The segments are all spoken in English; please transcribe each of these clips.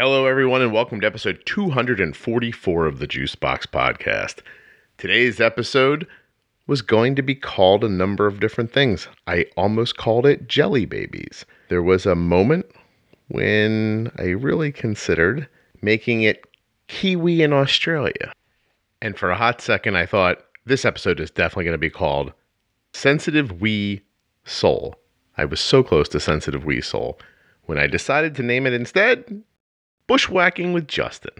Hello, everyone, and welcome to episode 244 of the Juicebox Podcast. Today's episode was going to be called a number of different things. I almost called it Jelly Babies. There was a moment when I really considered making it Kiwi in Australia. And for a hot second, I thought this episode is definitely going to be called Sensitive Wee Soul. I was so close to Sensitive Wee Soul. When I decided to name it instead, Bushwhacking with Justin.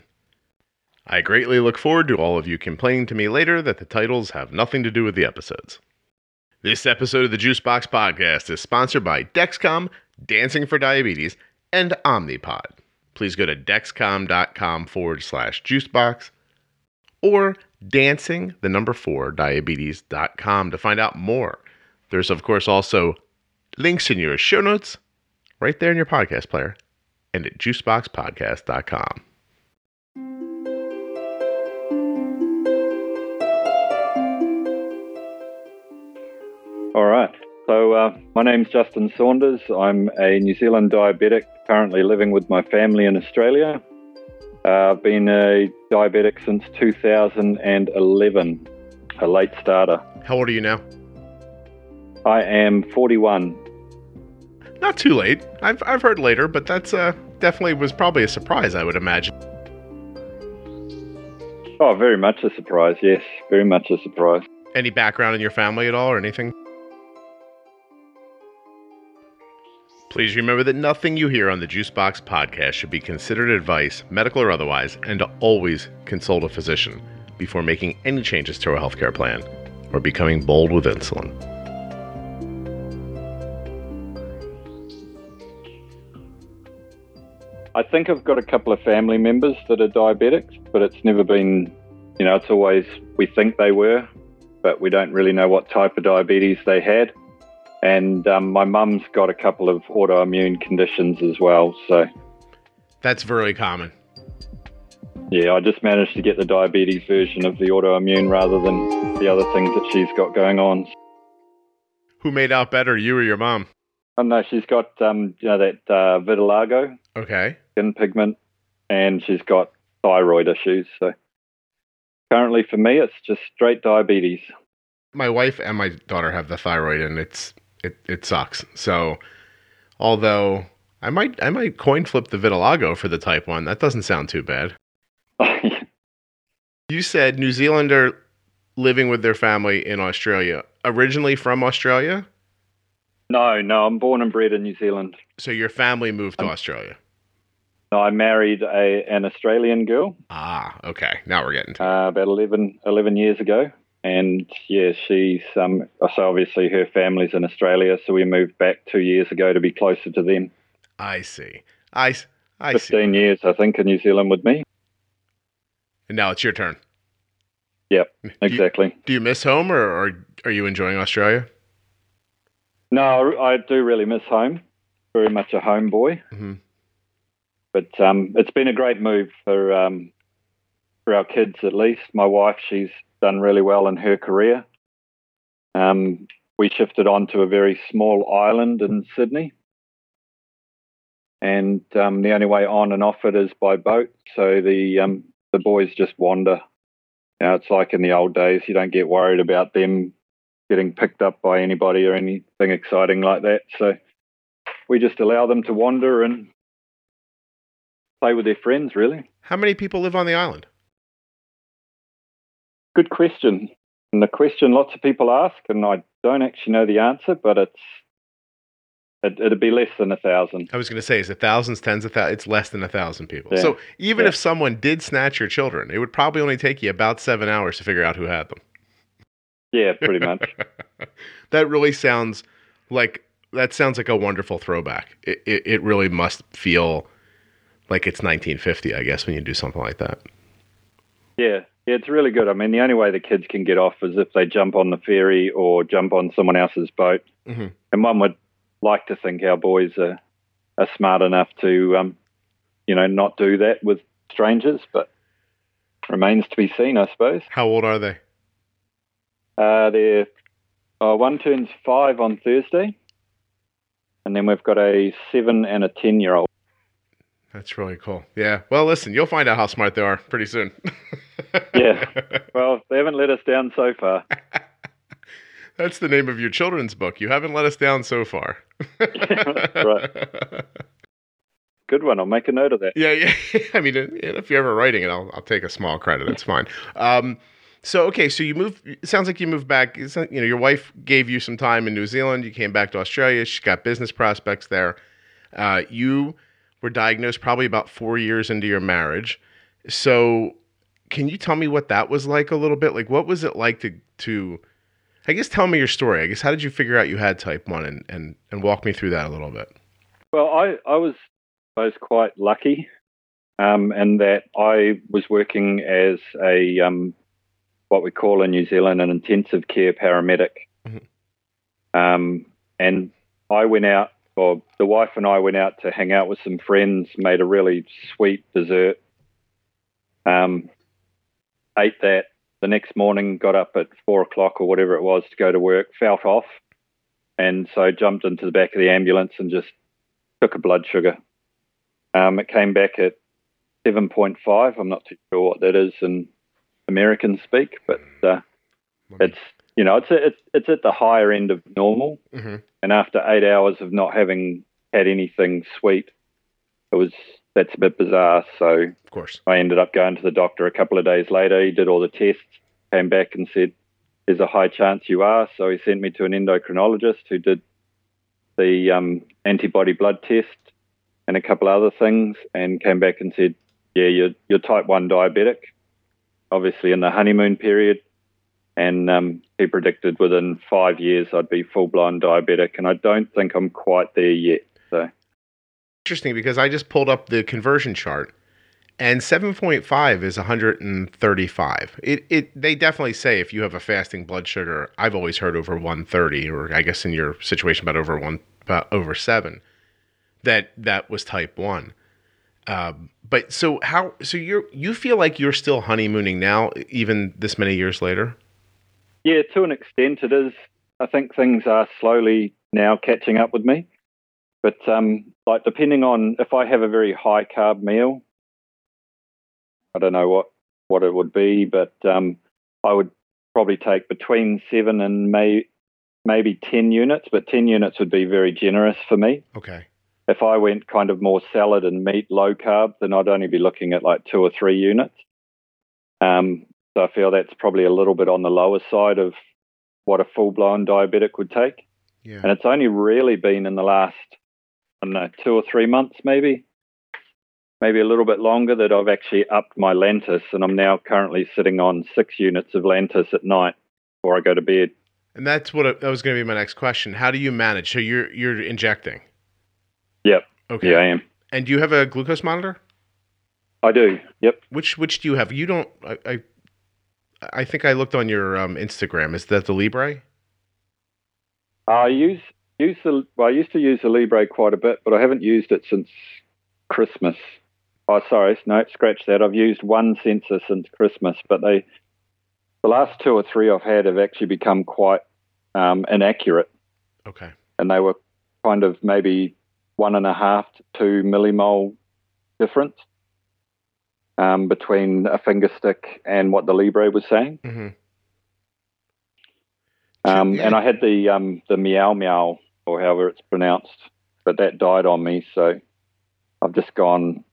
I greatly look forward to all of you complaining to me later that the titles have nothing to do with the episodes. This episode of the Juicebox Podcast is sponsored by Dexcom, Dancing for Diabetes, and Omnipod. Please go to dexcom.com forward slash juicebox or dancing, the number four, diabetes.com to find out more. There's, of course, also links in your show notes right there in your podcast player and at juiceboxpodcast.com. All right. So, uh, my name's Justin Saunders. I'm a New Zealand diabetic, currently living with my family in Australia. Uh, I've been a diabetic since 2011, a late starter. How old are you now? I am 41. Not too late. I've, I've heard later, but that's uh, definitely was probably a surprise, I would imagine. Oh, very much a surprise, yes. Very much a surprise. Any background in your family at all or anything? Please remember that nothing you hear on the Juicebox podcast should be considered advice, medical or otherwise, and to always consult a physician before making any changes to a healthcare plan or becoming bold with insulin. I think I've got a couple of family members that are diabetics, but it's never been, you know, it's always we think they were, but we don't really know what type of diabetes they had. And um, my mum's got a couple of autoimmune conditions as well. So, That's very common. yeah, I just managed to get the diabetes version of the autoimmune rather than the other things that she's got going on. Who made out better, you or your mom? Oh, no, she's got, um, you know, that uh, vitiligo, Okay. Skin pigment, and she's got thyroid issues. So, currently for me, it's just straight diabetes. My wife and my daughter have the thyroid and it's it, it sucks. So although I might I might coin flip the vitiligo for the type 1. That doesn't sound too bad. You said New Zealander living with their family in Australia. Originally from Australia? no, no, I'm born and bred in New Zealand. So your family moved to um, Australia. No, I married a an Australian girl Ah, okay. Now we're getting to uh, about 11, 11 years ago. And yeah, she's um, so obviously her family's in Australia, so we moved back two years ago to be closer to them. I see. I see. Fifteen years, I think, in New Zealand with me. And now it's your turn. Yep, Do you- exactly. Do you miss home or, or are you enjoying Australia? No, I do really miss home. Very much a home boy. But um, it's been a great move for um, for our kids, at least. My wife, she's done really well in her career. Um, we shifted on to a very small island in Sydney, and um, the only way on and off it is by boat. So the um, the boys just wander. You Now it's like in the old days. You don't get worried about them getting picked up by anybody or anything exciting like that. So we just allow them to wander and play with their friends, really? How many people live on the island? Good question. And the question lots of people ask, and I don't actually know the answer, but it's it, it'd be less than a thousand. I was going to say, is it thousands, tens of thousands? It's less than a thousand people. Yeah. So even Yeah. if someone did snatch your children, it would probably only take you about seven hours to figure out who had them. Yeah, pretty much. that really sounds like that sounds like a wonderful throwback. It, it, it really must feel like it's 1950, I guess, when you do something like that. yeah, yeah, it's really good. I mean, the only way the kids can get off is if they jump on the ferry or jump on someone else's boat. Mhm. And one would like to think our boys are are smart enough to, um, you know, not do that with strangers, but remains to be seen, I suppose. How old are they? Uh, they're uh, one turns five on Thursday, and then we've got a seven and a ten year old. That's really cool. Yeah. Well, listen, you'll find out how smart they are pretty soon. Yeah. Well, they haven't let us down so far. That's the name of your children's book. You haven't let us down so far. right. Good one. I'll make a note of that. Yeah, yeah. I mean, if you're ever writing it, I'll, I'll take a small credit. It's fine. Um, so okay, so you moved. It sounds like you moved back. You know, your wife gave you some time in New Zealand. You came back to Australia. She's got business prospects there. Uh, you were diagnosed probably about four years into your marriage. So, can you tell me what that was like a little bit? Like, what was it like to to? I guess tell me your story. I guess how did you figure out you had type one, and and and walk me through that a little bit. Well, I I was I was quite lucky, um, in that I was working as a um, what we call in New Zealand an intensive care paramedic. Mm-hmm. Um, and I went out, or the wife and I went out to hang out with some friends, made a really sweet dessert, um, ate that. The next morning, got up at four o'clock or whatever it was to go to work, felt off, and so jumped into the back of the ambulance and just took a blood sugar. Um, it came back at 7.5. I'm not too sure what that is in American speak, but uh, it's you know it's it's it's at the higher end of normal. Mm-hmm. And after eight hours of not having had anything sweet, it was that's a bit bizarre. So of course, I ended up going to the doctor a couple of days later. He did all the tests, came back and said, "There's a high chance you are." So he sent me to an endocrinologist who did the um, antibody blood test and a couple other things, and came back and said, "Yeah, you're you're type one diabetic." obviously in the honeymoon period. And um, he predicted within five years I'd be full blown diabetic. And I don't think I'm quite there yet. So interesting because I just pulled up the conversion chart and 7.5 is 135 it, it they definitely say if you have a fasting blood sugar i've always heard over 130 or i guess in your situation about over one about over 7 that that was type 1 um, but so how? So you you feel like you're still honeymooning now, even this many years later? Yeah, to an extent, it is. I think things are slowly now catching up with me. But um, like depending on if I have a very high carb meal, I don't know what what it would be, but um, I would probably take between seven and may, maybe ten units. But ten units would be very generous for me. Okay if I went kind of more salad and meat, low carb, then I'd only be looking at like two or three units. Um, so I feel that's probably a little bit on the lower side of what a full blown diabetic would take. Yeah. And it's only really been in the last, I don't know, two or three months maybe, maybe a little bit longer that I've actually upped my Lantus and I'm now currently sitting on six units of Lantus at night before I go to bed. And that's what that was going to be my next question. How do you manage? So you're you're injecting. Yep. Okay. Yeah, I am. And do you have a glucose monitor? I do. Yep. Which which do you have? You don't. I I, I think I looked on your um, Instagram. Is that the Libre? I use use the. Well, I used to use the Libre quite a bit, but I haven't used it since Christmas. Oh, sorry, no, scratch that. I've used one sensor since Christmas, but they, the last two or three I've had have actually become quite um, inaccurate. Okay. And they were kind of maybe one and a half to two millimole difference um, between a finger stick and what the Libre was saying. Mm-hmm. Um, yeah. And I had the um, the MiaoMiao or however it's pronounced, but that died on me. So I've just gone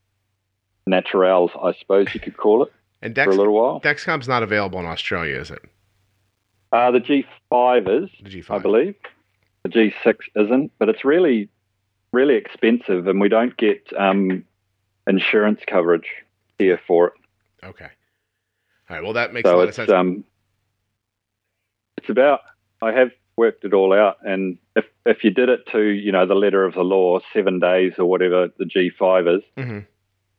naturals, I suppose you could call it, and Dex- for a little while. Dexcom's not available in Australia, is it? Uh, the G5 is, the G5. I believe. The G6 isn't, but it's really really expensive, and we don't get um, insurance coverage here for it. Okay. All right. Well, that makes so a lot of sense. Um, it's about. I have worked it all out, and if if you did it to you know the letter of the law, seven days or whatever the G five is, mm-hmm.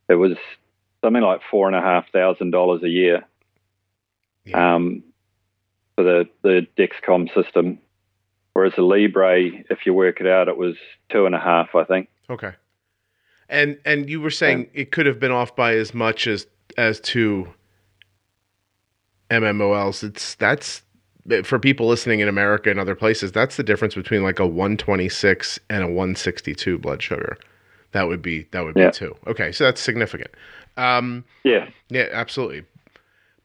it was something like four and a half thousand dollars a year. Yeah. Um, for the the Dexcom system, Whereas the Libre, if you work it out, it was two and a half, I think. Okay. And and you were saying yeah. it could have been off by as much as as two MMOLs. It's that's for people listening in America and other places. That's the difference between like a 126 and a 162 blood sugar. That would be that would Yeah. be two. Okay, so that's significant. Um, Yeah. yeah, absolutely.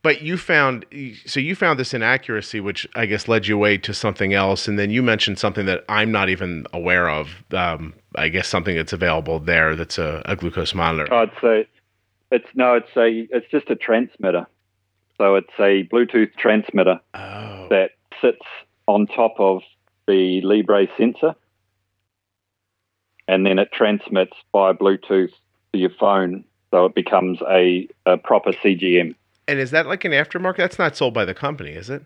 But you found so you found this inaccuracy, which I guess led you away to something else, and then you mentioned something that I'm not even aware of. Um, I guess something that's available there that's a, a glucose monitor. I'd say it's no, it's a it's just a transmitter. So it's a Bluetooth transmitter Oh, that sits on top of the Libre sensor, and then it transmits by Bluetooth to your phone, so it becomes a, a proper CGM. And is that like an aftermarket? That's not sold by the company, is it?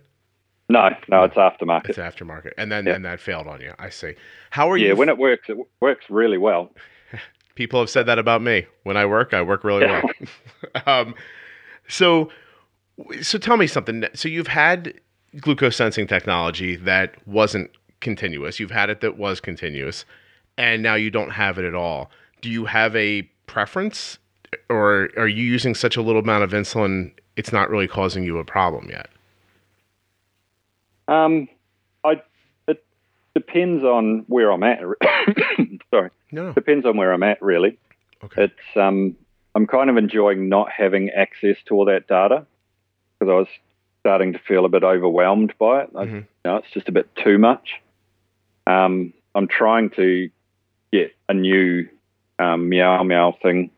No, no, it's aftermarket. It's aftermarket, and then Yeah. then that failed on you. I see. How are yeah, you? when it works, it works really well. People have said that about me. When I work, I work really well. um, so, so tell me something. So you've had glucose sensing technology that wasn't continuous. You've had it that was continuous, and now you don't have it at all. Do you have a preference, or are you using such a little amount of insulin? It's not really causing you a problem yet. Um, I it depends on where I'm at. Sorry, No. depends on where I'm at really. Okay. It's um, I'm kind of enjoying not having access to all that data because I was starting to feel a bit overwhelmed by it. I, Mhm. you know, it's just a bit too much. Um, I'm trying to get a new um, MiaoMiao thing.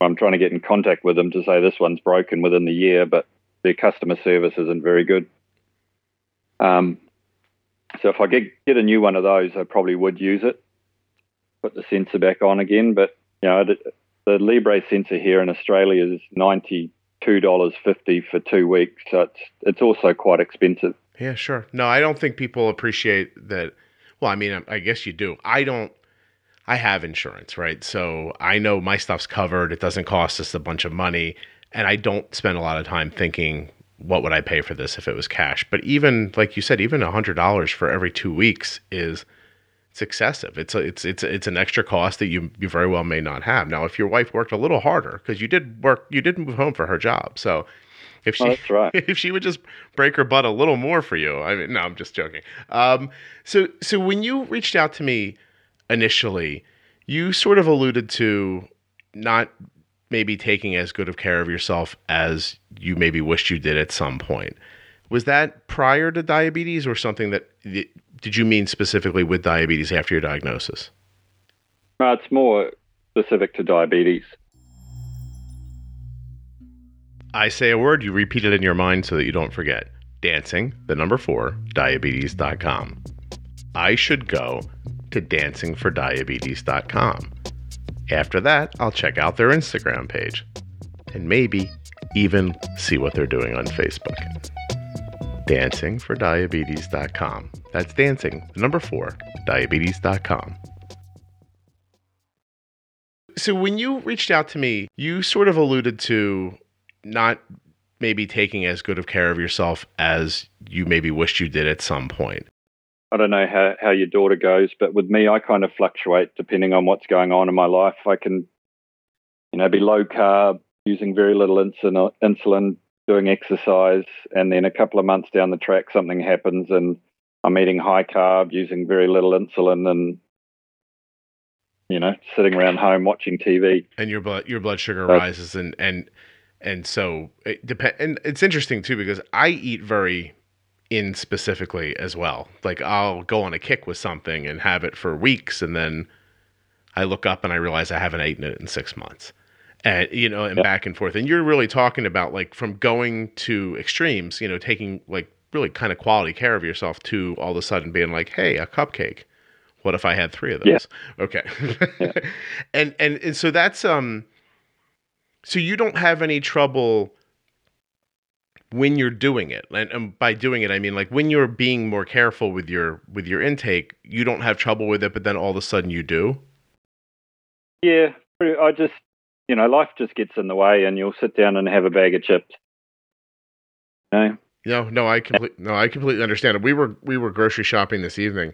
I'm trying to get in contact with them to say this one's broken within the year, but their customer service isn't very good. Um, so if I get get a new one of those, I probably would use it. Put the sensor back on again, but you know, the, Libre sensor here in Australia is ninety two dollars fifty for two weeks, so it's it's also quite expensive. Yeah, sure. No, I don't think people appreciate that. Well, I mean, I guess you do. I don't. I have insurance, right? So I know my stuff's covered. It doesn't cost us a bunch of money, and I don't spend a lot of time thinking, what would I pay for this if it was cash? But even like you said, even a hundred dollars for every two weeks is it's excessive. It's a, it's it's it's an extra cost that you you very well may not have. Now, if your wife worked a little harder because you did work, you did move home for her job, so if she Oh, right. if she would just break her butt a little more for you. I mean, no, I'm just joking. Um, so, so when you reached out to me initially, you sort of alluded to not maybe taking as good of care of yourself as you maybe wished you did at some point. Was that prior to diabetes or something that did you mean specifically with diabetes after your diagnosis? No, it's more specific to diabetes. I say a word, you repeat it in your mind so that you don't forget. Dancing, the number four, diabetes.com. I should go to dancingfordiabetes.com. After that, I'll check out their Instagram page and maybe even see what they're doing on Facebook. Dancingfordiabetes.com. That's dancing, number four, diabetes.com. So when you reached out to me, you sort of alluded to not maybe taking as good of care of yourself as you maybe wished you did at some point. I don't know how, how your daughter goes, but with me, I kind of fluctuate depending on what's going on in my life. I can, you know, be low carb, using very little insulin, insulin, doing exercise, and then a couple of months down the track, something happens, and I'm eating high carb, using very little insulin, and you know, sitting around home watching TV. and your blood your blood sugar Uh, rises and and and so it depend and it's interesting too because I eat very in specifically as well. Like I'll go on a kick with something and have it for weeks and then I look up and I realize I haven't eaten it in 6 months. And you know, and Yeah. back and forth. And you're really talking about like from going to extremes, you know, taking like really kind of quality care of yourself to all of a sudden being like, "Hey, a cupcake. What if I had 3 of those?" Yeah. Okay. and and and so that's um so you don't have any trouble when you're doing it and, and by doing it i mean like when you're being more careful with your with your intake you don't have trouble with it but then all of a sudden you do Yeah, I just, you know, life just gets in the way, and you'll sit down and have a bag of chips. You know? no no i completely no i completely understand it we were we were grocery shopping this evening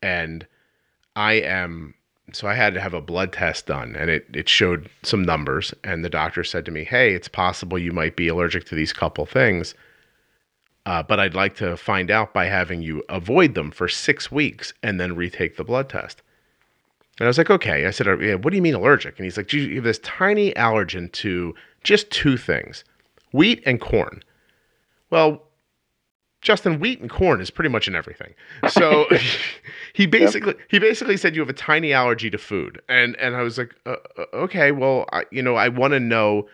and i am so i had to have a blood test done and it it showed some numbers and the doctor said to me hey it's possible you might be allergic to these couple things uh, but i'd like to find out by having you avoid them for six weeks and then retake the blood test And I was like, okay. I said, "Uh, what do you mean allergic? And he's like, you have this tiny allergen to just two things wheat and corn. Well, Justin, wheat and corn is pretty much in everything. So he basically he basically said you have a tiny allergy to food, and and I was like, uh, uh, okay, well, I, you know, I want to know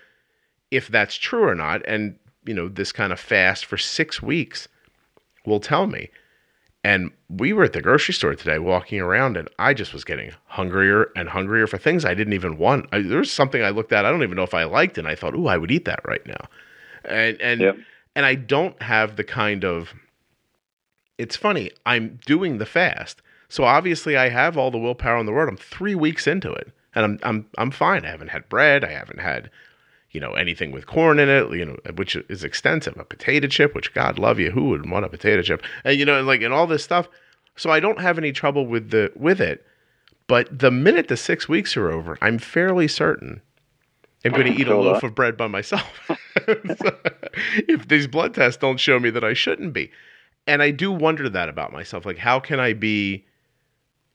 if that's true or not, and you know, this kind of fast for six weeks will tell me. And we were at the grocery store today walking around, and I just was getting hungrier and hungrier for things I didn't even want. I, there was something I looked at, I don't even know if I liked, and I thought, oh, I would eat that right now." And and Yep. And I don't have the kind of. It's funny. I'm doing the fast, so obviously I have all the willpower in the world. I'm three weeks into it, and I'm I'm I'm fine. I haven't had bread. I haven't had, you know, anything with corn in it. You know, which is extensive. A potato chip, which God love you, who would want a potato chip? And you know, and like and all this stuff. So I don't have any trouble with the with it. But the minute the six weeks are over, I'm fairly certain I'm going to eat a loaf of bread by myself. If these blood tests don't show me that I shouldn't be. And I do wonder that about myself. Like, how can I be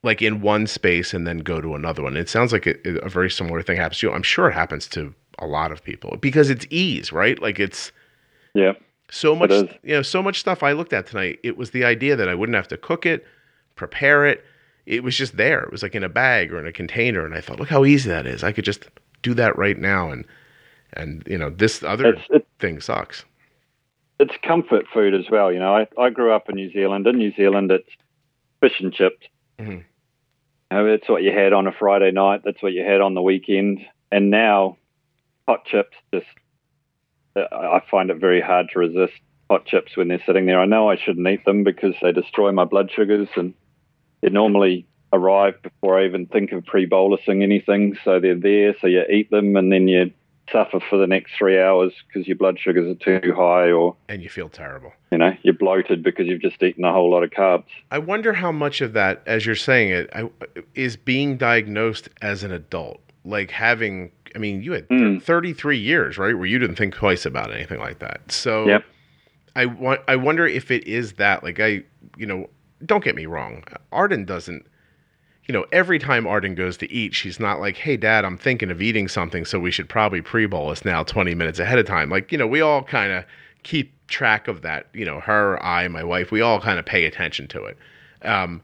like in one space and then go to another one? It sounds like a, a very similar thing happens to you. I'm sure it happens to a lot of people because it's ease, right? Like, it's Yeah. so much, you know, so much stuff I looked at tonight. It was the idea that I wouldn't have to cook it, prepare it. It was just there. It was like in a bag or in a container. And I thought, look how easy that is. I could just do that right now. And, and, you know, this other It's it, thing sucks. it's comfort food as well. You know, I, I grew up in New Zealand. In New Zealand, it's fish and chips. Mhm. You know, that's what you had on a Friday night. That's what you had on the weekend. And now, hot chips just, I find it very hard to resist hot chips when they're sitting there. I know I shouldn't eat them because they destroy my blood sugars and they normally arrive before I even think of pre bolusing anything. So they're there. So you eat them and then you suffer for the next three hours because your blood sugars are too high or And you feel terrible. you know, you're bloated because you've just eaten a whole lot of carbs. I wonder how much of that, as you're saying it, I, is being diagnosed as an adult. Like having, I mean, you had Mm. 33 years, right, where you didn't think twice about anything like that. So Yep. I want, I wonder if it is that. Like I, you know, don't get me wrong, Arden doesn't. You know, every time Arden goes to eat, she's not like, "Hey, Dad, I'm thinking of eating something, so we should probably pre-bolus now, 20 minutes ahead of time." Like, you know, we all kind of keep track of that. You know, her, I, my wife, we all kind of pay attention to it. Um,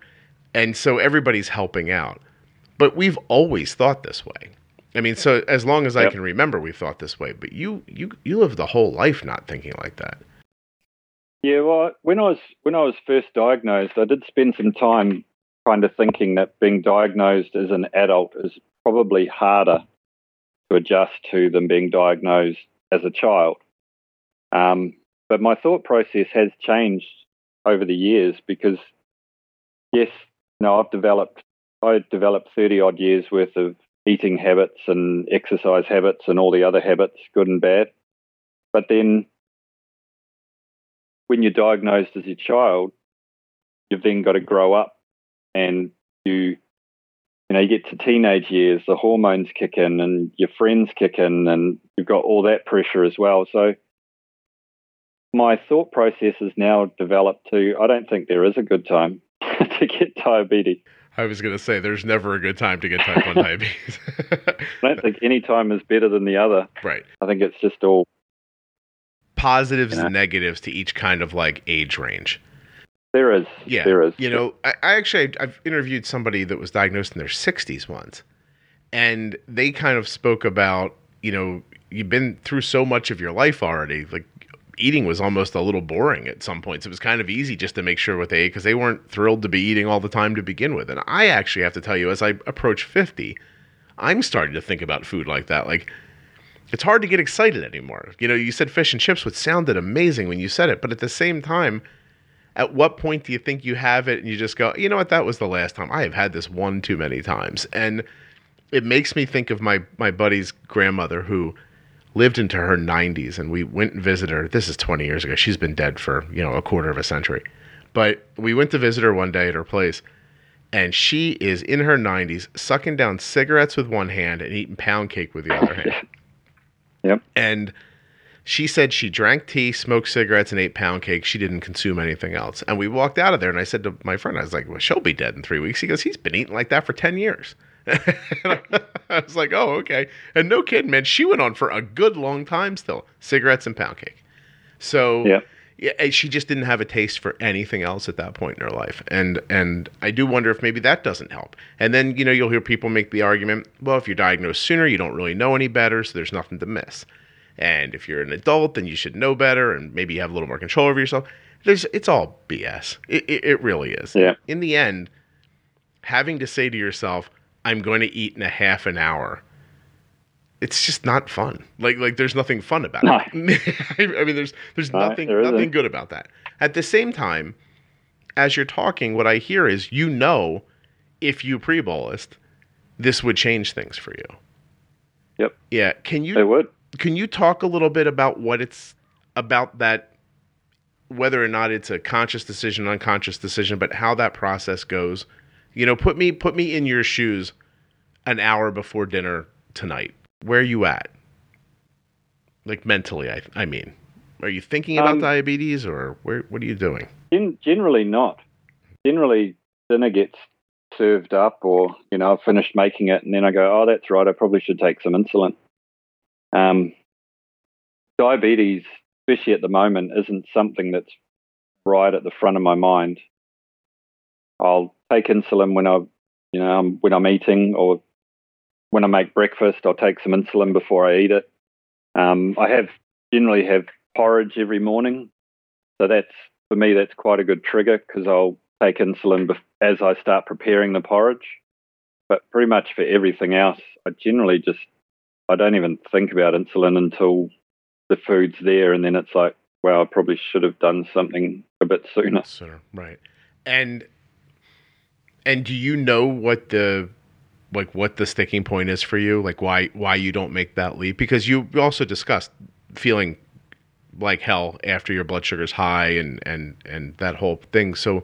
and so everybody's helping out. But we've always thought this way. I mean, so as long as I can remember, we've thought this way. But you, you, you lived the whole life not thinking like that. Yeah, well, when I was when I was first diagnosed, I did spend some time kind of thinking that being diagnosed as an adult is probably harder to adjust to than being diagnosed as a child. Um, but my thought process has changed over the years because, yes, no, I've developed I developed thirty odd years worth of eating habits and exercise habits and all the other habits, good and bad. But then when you're diagnosed as a child, you've then got to grow up and you you know, you get to teenage years, the hormones kick in and your friends kick in and you've got all that pressure as well. So my thought process has now developed to I don't think there is a good time to get diabetes. I was going to say, there's never a good time to get type 1 diabetes. I don't think any time is better than the other. right. I think it's just all Positives Yeah. and negatives to each kind of like age range. There is. Yeah, There is. You know, I, I actually I've interviewed somebody that was diagnosed in their 60s once, and they kind of spoke about you know you've been through so much of your life already. Like eating was almost a little boring at some points. It was kind of easy just to make sure what they ate because they weren't thrilled to be eating all the time to begin with. And I actually have to tell you, as I approach 50, I'm starting to think about food like that. Like it's hard to get excited anymore. You know, you said fish and chips, which sounded amazing when you said it, but at the same time, at what point do you think you have it and you just go, you know what, that was the last time. I have had this one too many times. And it makes me think of my my buddy's grandmother who lived into her 90s and we went and visited her. This is 20 years ago. She's been dead for, you know, a quarter of a century. But we went to visit her one day at her place and she is in her 90s sucking down cigarettes with one hand and eating pound cake with the other hand. Yep. And she said she drank tea, smoked cigarettes, and ate pound cake. She didn't consume anything else. And we walked out of there, and I said to my friend, I was like, well, she'll be dead in three weeks. He goes, he's been eating like that for 10 years. I was like, oh, okay. And no kidding, man. She went on for a good long time still. Cigarettes and pound cake. So Yeah. yeah, she just didn't have a taste for anything else at that point in her life. And and I do wonder if maybe that doesn't help. And then, you know, you'll hear people make the argument, well, if you're diagnosed sooner, you don't really know any better, so there's nothing to miss. And if you're an adult, then you should know better and maybe you have a little more control over yourself. There's it's all BS. It, it, it really is. Yeah. In the end, having to say to yourself, I'm going to eat in a half an hour. It's just not fun. Like like there's nothing fun about No. it. I mean there's there's No, nothing there nothing good about that. At the same time, as you're talking, what I hear is you know if you pre-bolused, this would change things for you. Yep. Yeah. Can you? It would. Can you talk a little bit about what it's about that whether or not it's a conscious decision, unconscious decision, but how that process goes? You know, put me put me in your shoes an hour before dinner tonight. Where are you at? Like mentally, I I mean. Are you thinking about Um, diabetes or where what are you doing? Gen- generally not. Generally, dinner gets served up, or you know, I've finished making it, and then I go, "Oh, that's right. I probably should take some insulin." Um, diabetes, especially at the moment, isn't something that's right at the front of my mind. I'll take insulin when I, you know, when I'm eating, or when I make breakfast. I'll take some insulin before I eat it. Um, I have generally have porridge every morning, so that's for me, that's quite a good trigger because I'll take insulin as I start preparing the porridge. But pretty much for everything else, I generally just I don't even think about insulin until the food's there, and then it's like, well, I probably should have done something a bit sooner. Sooner, right? And and do you know what the like what the sticking point is for you? Like why why you don't make that leap? Because you also discussed feeling like hell after your blood sugar's high and and and that whole thing. So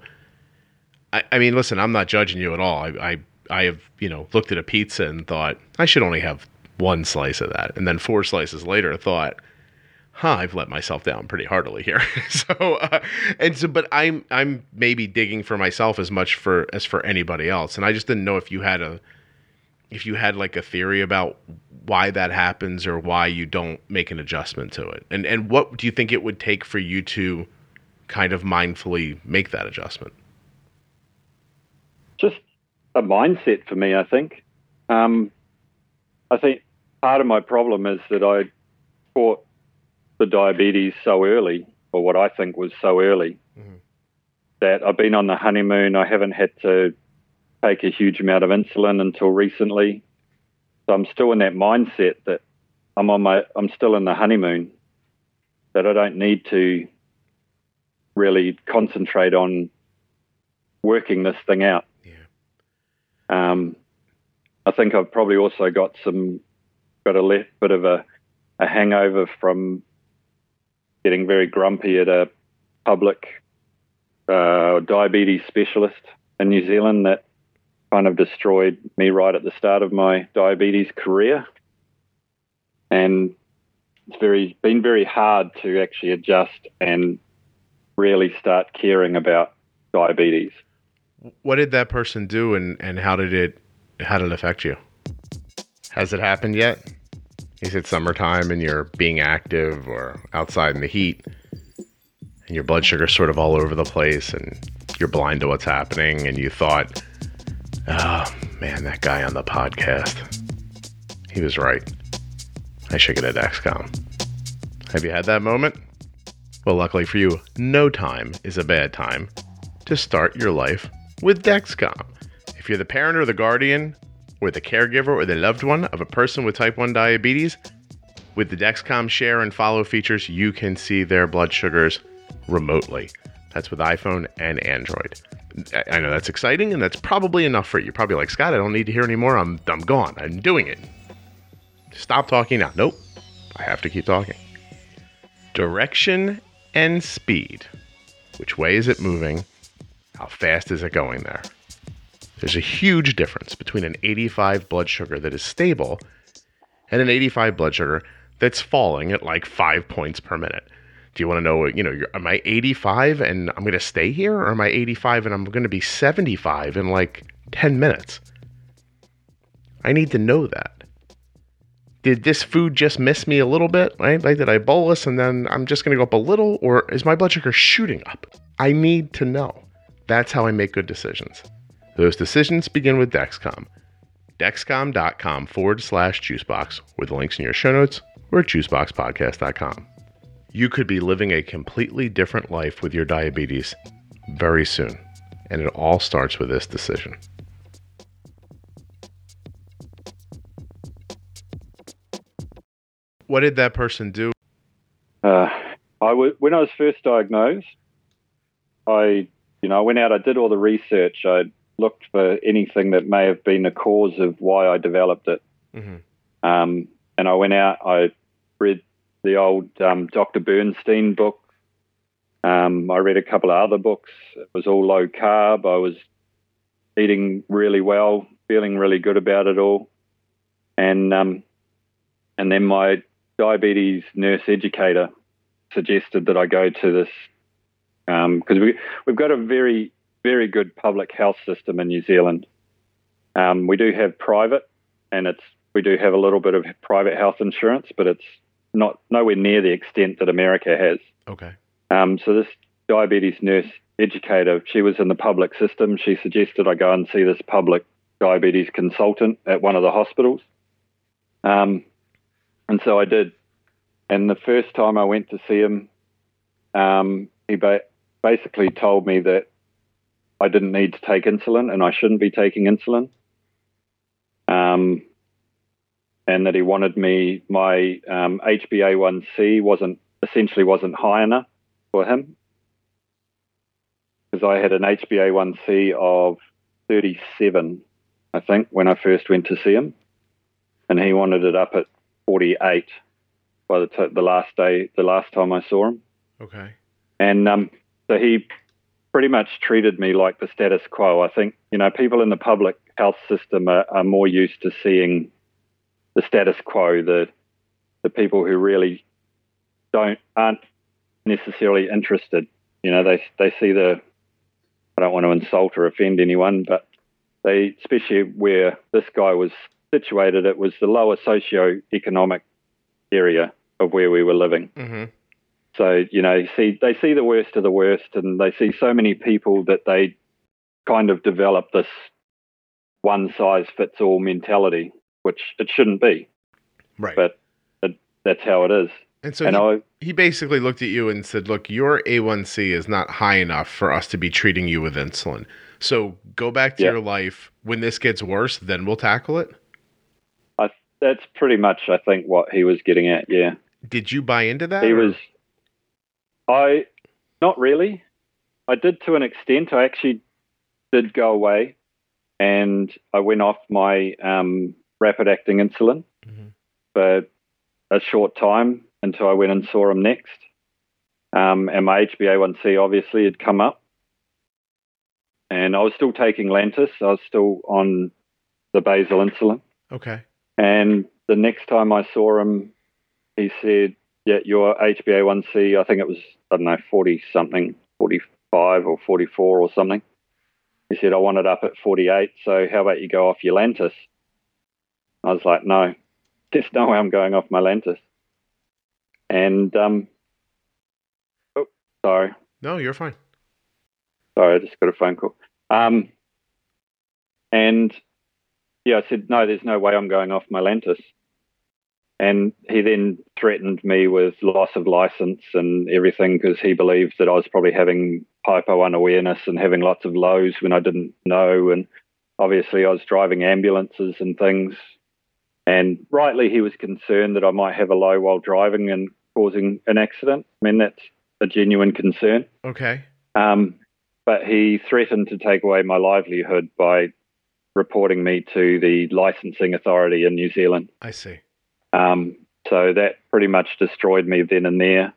I, I mean, listen, I'm not judging you at all. I, I I have you know looked at a pizza and thought I should only have one slice of that, and then four slices later thought huh, I've let myself down pretty heartily here. so, uh, and so, but I'm, I'm maybe digging for myself as much for, as for anybody else. And I just didn't know if you had a, if you had like a theory about why that happens or why you don't make an adjustment to it. And, and what do you think it would take for you to kind of mindfully make that adjustment? just a mindset for me, I think. Um, I think part of my problem is that I caught the diabetes so early, or what I think was so early, Mhm. that I've been on the honeymoon. I haven't had to take a huge amount of insulin until recently. So I'm still in that mindset that I'm on my, I'm still in the honeymoon, that I don't need to really concentrate on working this thing out. Yeah. Um, I think I've probably also got some got a left bit of a, a hangover from getting very grumpy at a public uh, diabetes specialist in New Zealand that kind of destroyed me right at the start of my diabetes career, and it's very been very hard to actually adjust and really start caring about diabetes. What did that person do and, and how did it, how did it affect you? Has it happened yet? Is it summertime and you're being active or outside in the heat and your blood sugar's sort of all over the place and you're blind to what's happening and you thought, oh man, that guy on the podcast, he was right. I should get a Dexcom. Have you had that moment? Well, luckily for you, no time is a bad time to start your life with Dexcom. If you're the parent or the guardian, or the caregiver or the loved one of a person with type 1 diabetes, with the Dexcom share and follow features, you can see their blood sugars remotely. That's with iPhone and Android. I- know that's exciting, and that's probably enough for you. You're probably like, Scott, I don't need to hear anymore. I'm, I'm gone. I'm doing it. Stop talking now. Nope. I have to keep talking. Direction and speed. Which way is it moving? How fast is it going there? There's a huge difference between an 85 blood sugar that is stable and an 85 blood sugar that's falling at like five points per minute. Do you want to know, you know, am I 85 and I'm going to stay here, or am I 85 and I'm going to be 75 in like 10 minutes? I need to know that. Did this food just miss me a little bit? Right? Like, did I bolus and then I'm just going to go up a little, or is my blood sugar shooting up? I need to know. That's how I make good decisions. Those decisions begin with Dexcom. Dexcom.com forward slash juicebox, with links in your show notes or juiceboxpodcast.com. You could be living a completely different life with your diabetes very soon, and it all starts with this decision. What did that person do? Uh, I w- when I was first diagnosed, I, you know, I went out, I did all the research. I looked for anything that may have been the cause of why I developed it. Mm-hmm. Um, and I went out, I read the old um, Dr. Bernstein book. Um, I read a couple of other books. It was all low carb. I was eating really well, feeling really good about it all. And um, and then my diabetes nurse educator suggested that I go to this because we we've got a very very good public health system in New Zealand. Um, we do have private, and it's we do have a little bit of private health insurance, but it's not nowhere near the extent that America has. Okay. Um, so this diabetes nurse educator, she was in the public system. She suggested I go and see this public diabetes consultant at one of the hospitals. Um, and so I did. And the first time I went to see him, um, he ba- basically told me that I didn't need to take insulin and I shouldn't be taking insulin. Um, and that he wanted me, my um, HbA1c wasn't essentially wasn't high enough for him because I had an HbA1c of 37, I think, when I first went to see him, and he wanted it up at 48 by the t- the last day, the last time I saw him, Okay. and um, so he pretty much treated me like the status quo. I think you know people in the public health system are, are more used to seeing the status quo, the the people who really don't aren't necessarily interested. You know, they they see the I don't want to insult or offend anyone, but they especially where this guy was situated, it was the lower socio-economic area of where we were living. Mm-hmm. So you know, see, they see the worst of the worst, and they see so many people that they kind of develop this one size fits all mentality, which it shouldn't be, Right. but it, that's how it is. and so and he, I, he basically looked at you and said, "Look, your A1C is not high enough for us to be treating you with insulin. So go back to Yeah. your life. When this gets worse, then we'll tackle it." I, that's pretty much, I think, what he was getting at. Yeah, Did you buy into that? he or- was. I, not really. I did to an extent. I actually did go away, and I went off my um, rapid acting insulin. Mhm. for a short time until I went and saw him next. Um, and my HbA1c obviously had come up. And I was still taking Lantus. I was still on the basal insulin. Okay. And the next time I saw him, he said, Yeah, your HbA1c, I think it was, I don't know, 40 something, 45 or 44 or something. He said, I want it up at 48. So how about you go off your Lantus? I was like, No, there's no way I'm going off my Lantus. And, um, oh, sorry. No, you're fine. Sorry, I just got a phone call. Um, and yeah, I said, no, there's no way I'm going off my Lantus. And he then threatened me with loss of license and everything because he believed that I was probably having hypo unawareness and having lots of lows when I didn't know. And obviously, I was driving ambulances and things. And rightly, he was concerned that I might have a low while driving and causing an accident. I mean, that's a genuine concern. Okay. Um, but he threatened to take away my livelihood by reporting me to the licensing authority in New Zealand. I see. Um, so that pretty much destroyed me then and there.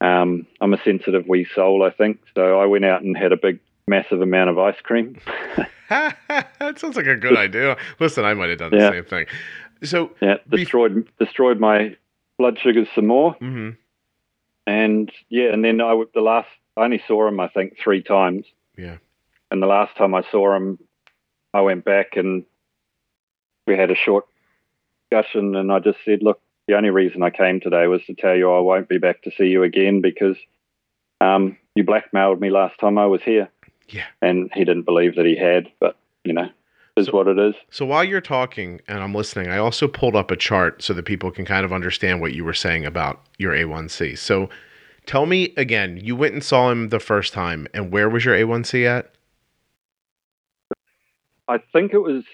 Um, I'm a sensitive wee soul, I think. So I went out and had a big, massive amount of ice cream. that sounds like a good idea. Listen, I might have done the Yeah. same thing. So, Yeah, destroyed destroyed my blood sugars some more. hmm And yeah, and then I the last I only saw him I think three times. Yeah. And the last time I saw him, I went back and we had a short discussion, and I just said, look, the only reason I came today was to tell you I won't be back to see you again because um, you blackmailed me last time I was here. Yeah. And he didn't believe that he had, but you know, is So- what it is. So while you're talking and I'm listening, I also pulled up a chart so that people can kind of understand what you were saying about your A1C. So tell me again, you went and saw him the first time, and where was your A1C at? I think it was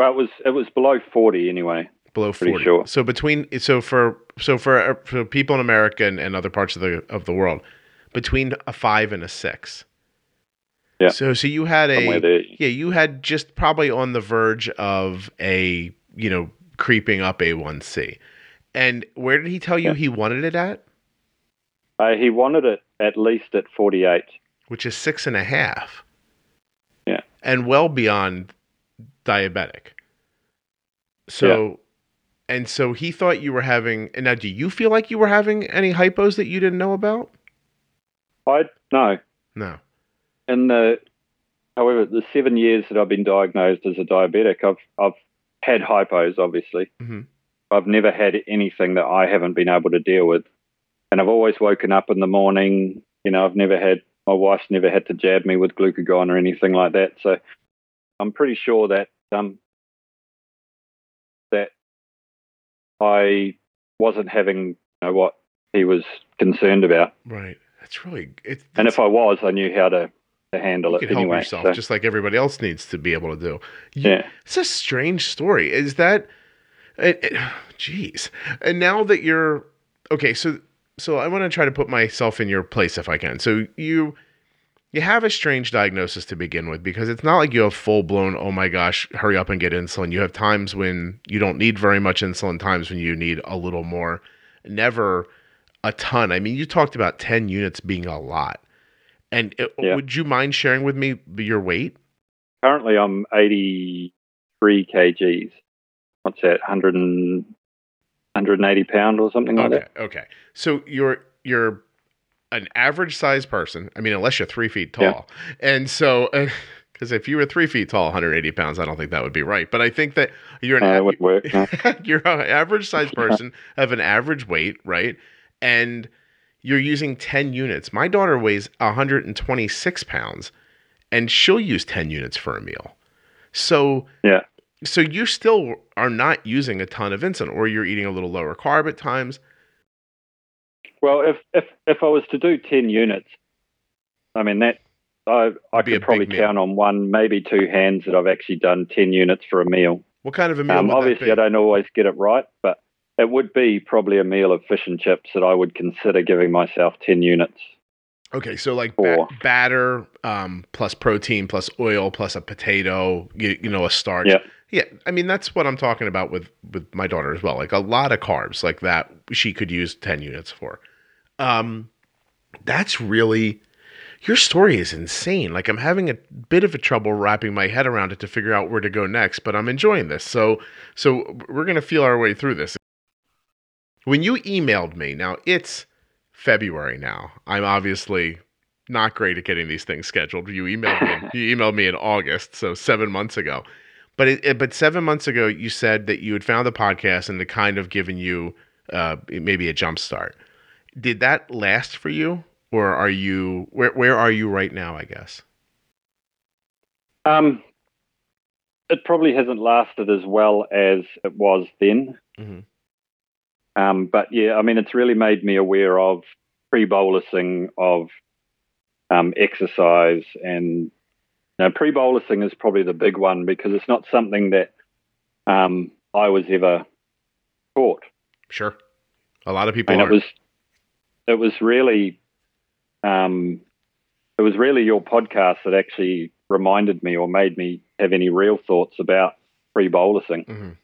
well, it was it was below forty anyway. Below 40. sure. So between so for so for, for people in America and, and other parts of the of the world, between a five and a six. Yeah. So so you had a yeah you had just probably on the verge of a you know creeping up A1C, and where did he tell you Yeah. he wanted it at? Uh, he wanted it at least at forty eight. which is six and a half. Yeah. And well beyond diabetic. So, and so he thought you were having, and now do you feel like you were having any hypos that you didn't know about? I no. No. In the however, the seven years that I've been diagnosed as a diabetic, I've I've had hypos obviously. Mhm. I've never had anything that I haven't been able to deal with. And I've always woken up in the morning, you know, I've never had my wife's never had to jab me with glucagon or anything like that. So I'm pretty sure that um that I wasn't having you know, what he was concerned about. Right. That's really, it's, And if I was, I knew how to, to handle it can help anyway. yourself so, just like everybody else needs to be able to do. You- yeah. It's a strange story. Is that, it, it, jeez. And now that you're okay, so so I want to try to put myself in your place if I can. So you you have a strange diagnosis to begin with because it's not like you have full blown. Oh my gosh, hurry up and get insulin. You have times when you don't need very much insulin. Times when you need a little more. Never a ton. I mean, you talked about ten units being a lot. And it, Yeah. would you mind sharing with me your weight? Currently, I'm 83 kgs. What's that? 100 and, 180 pound or something like that. okay. So you're you're an average sized person. I mean, unless you're three feet tall, Yeah. and so because if you were three feet tall, 180 pounds, I don't think that would be right. But I think that you're an it av- work. no. you're an average sized person, of an average weight, right? And you're using 10 units. My daughter weighs 126 pounds, and she'll use 10 units for a meal. So Yeah. so you still are not using a ton of insulin, or you're eating a little lower carb at times. Well, if, if, if I was to do 10 units, I mean, that I, I Be could probably count on one, maybe two hands that I've actually done 10 units for a meal. What kind of a meal? Um, would that obviously? I don't always get it right, but it would be probably a meal of fish and chips that I would consider giving myself 10 units. Okay, so like ba- batter um, plus protein plus oil plus a potato, you, you know, a starch. Yeah. Yeah, I mean that's what I'm talking about with with my daughter as well. Like a lot of carbs like that she could use 10 units for. Um that's really your story is insane. Like I'm having a bit of a trouble wrapping my head around it to figure out where to go next, but I'm enjoying this. So so we're going to feel our way through this. When you emailed me, now it's February now. I'm obviously not great at getting these things scheduled. You emailed me. In, you emailed me in August, so seven months ago. But it, it- but seven months ago, you said that you had found the podcast and it kind of given you uh, maybe a jump start. Did that last for you, or are you where where are you right now? I guess. Um, it probably hasn't lasted as well as it was then. Mhm. Um, but yeah, I mean, it's really made me aware of pre-bolusing, of um, exercise, and you know, pre-bolusing is probably the big one because it's not something that um, I was ever taught. Sure. A lot of people and it was it was really um, it was really your podcast that actually reminded me or made me have any real thoughts about pre-bolusing. Mhm.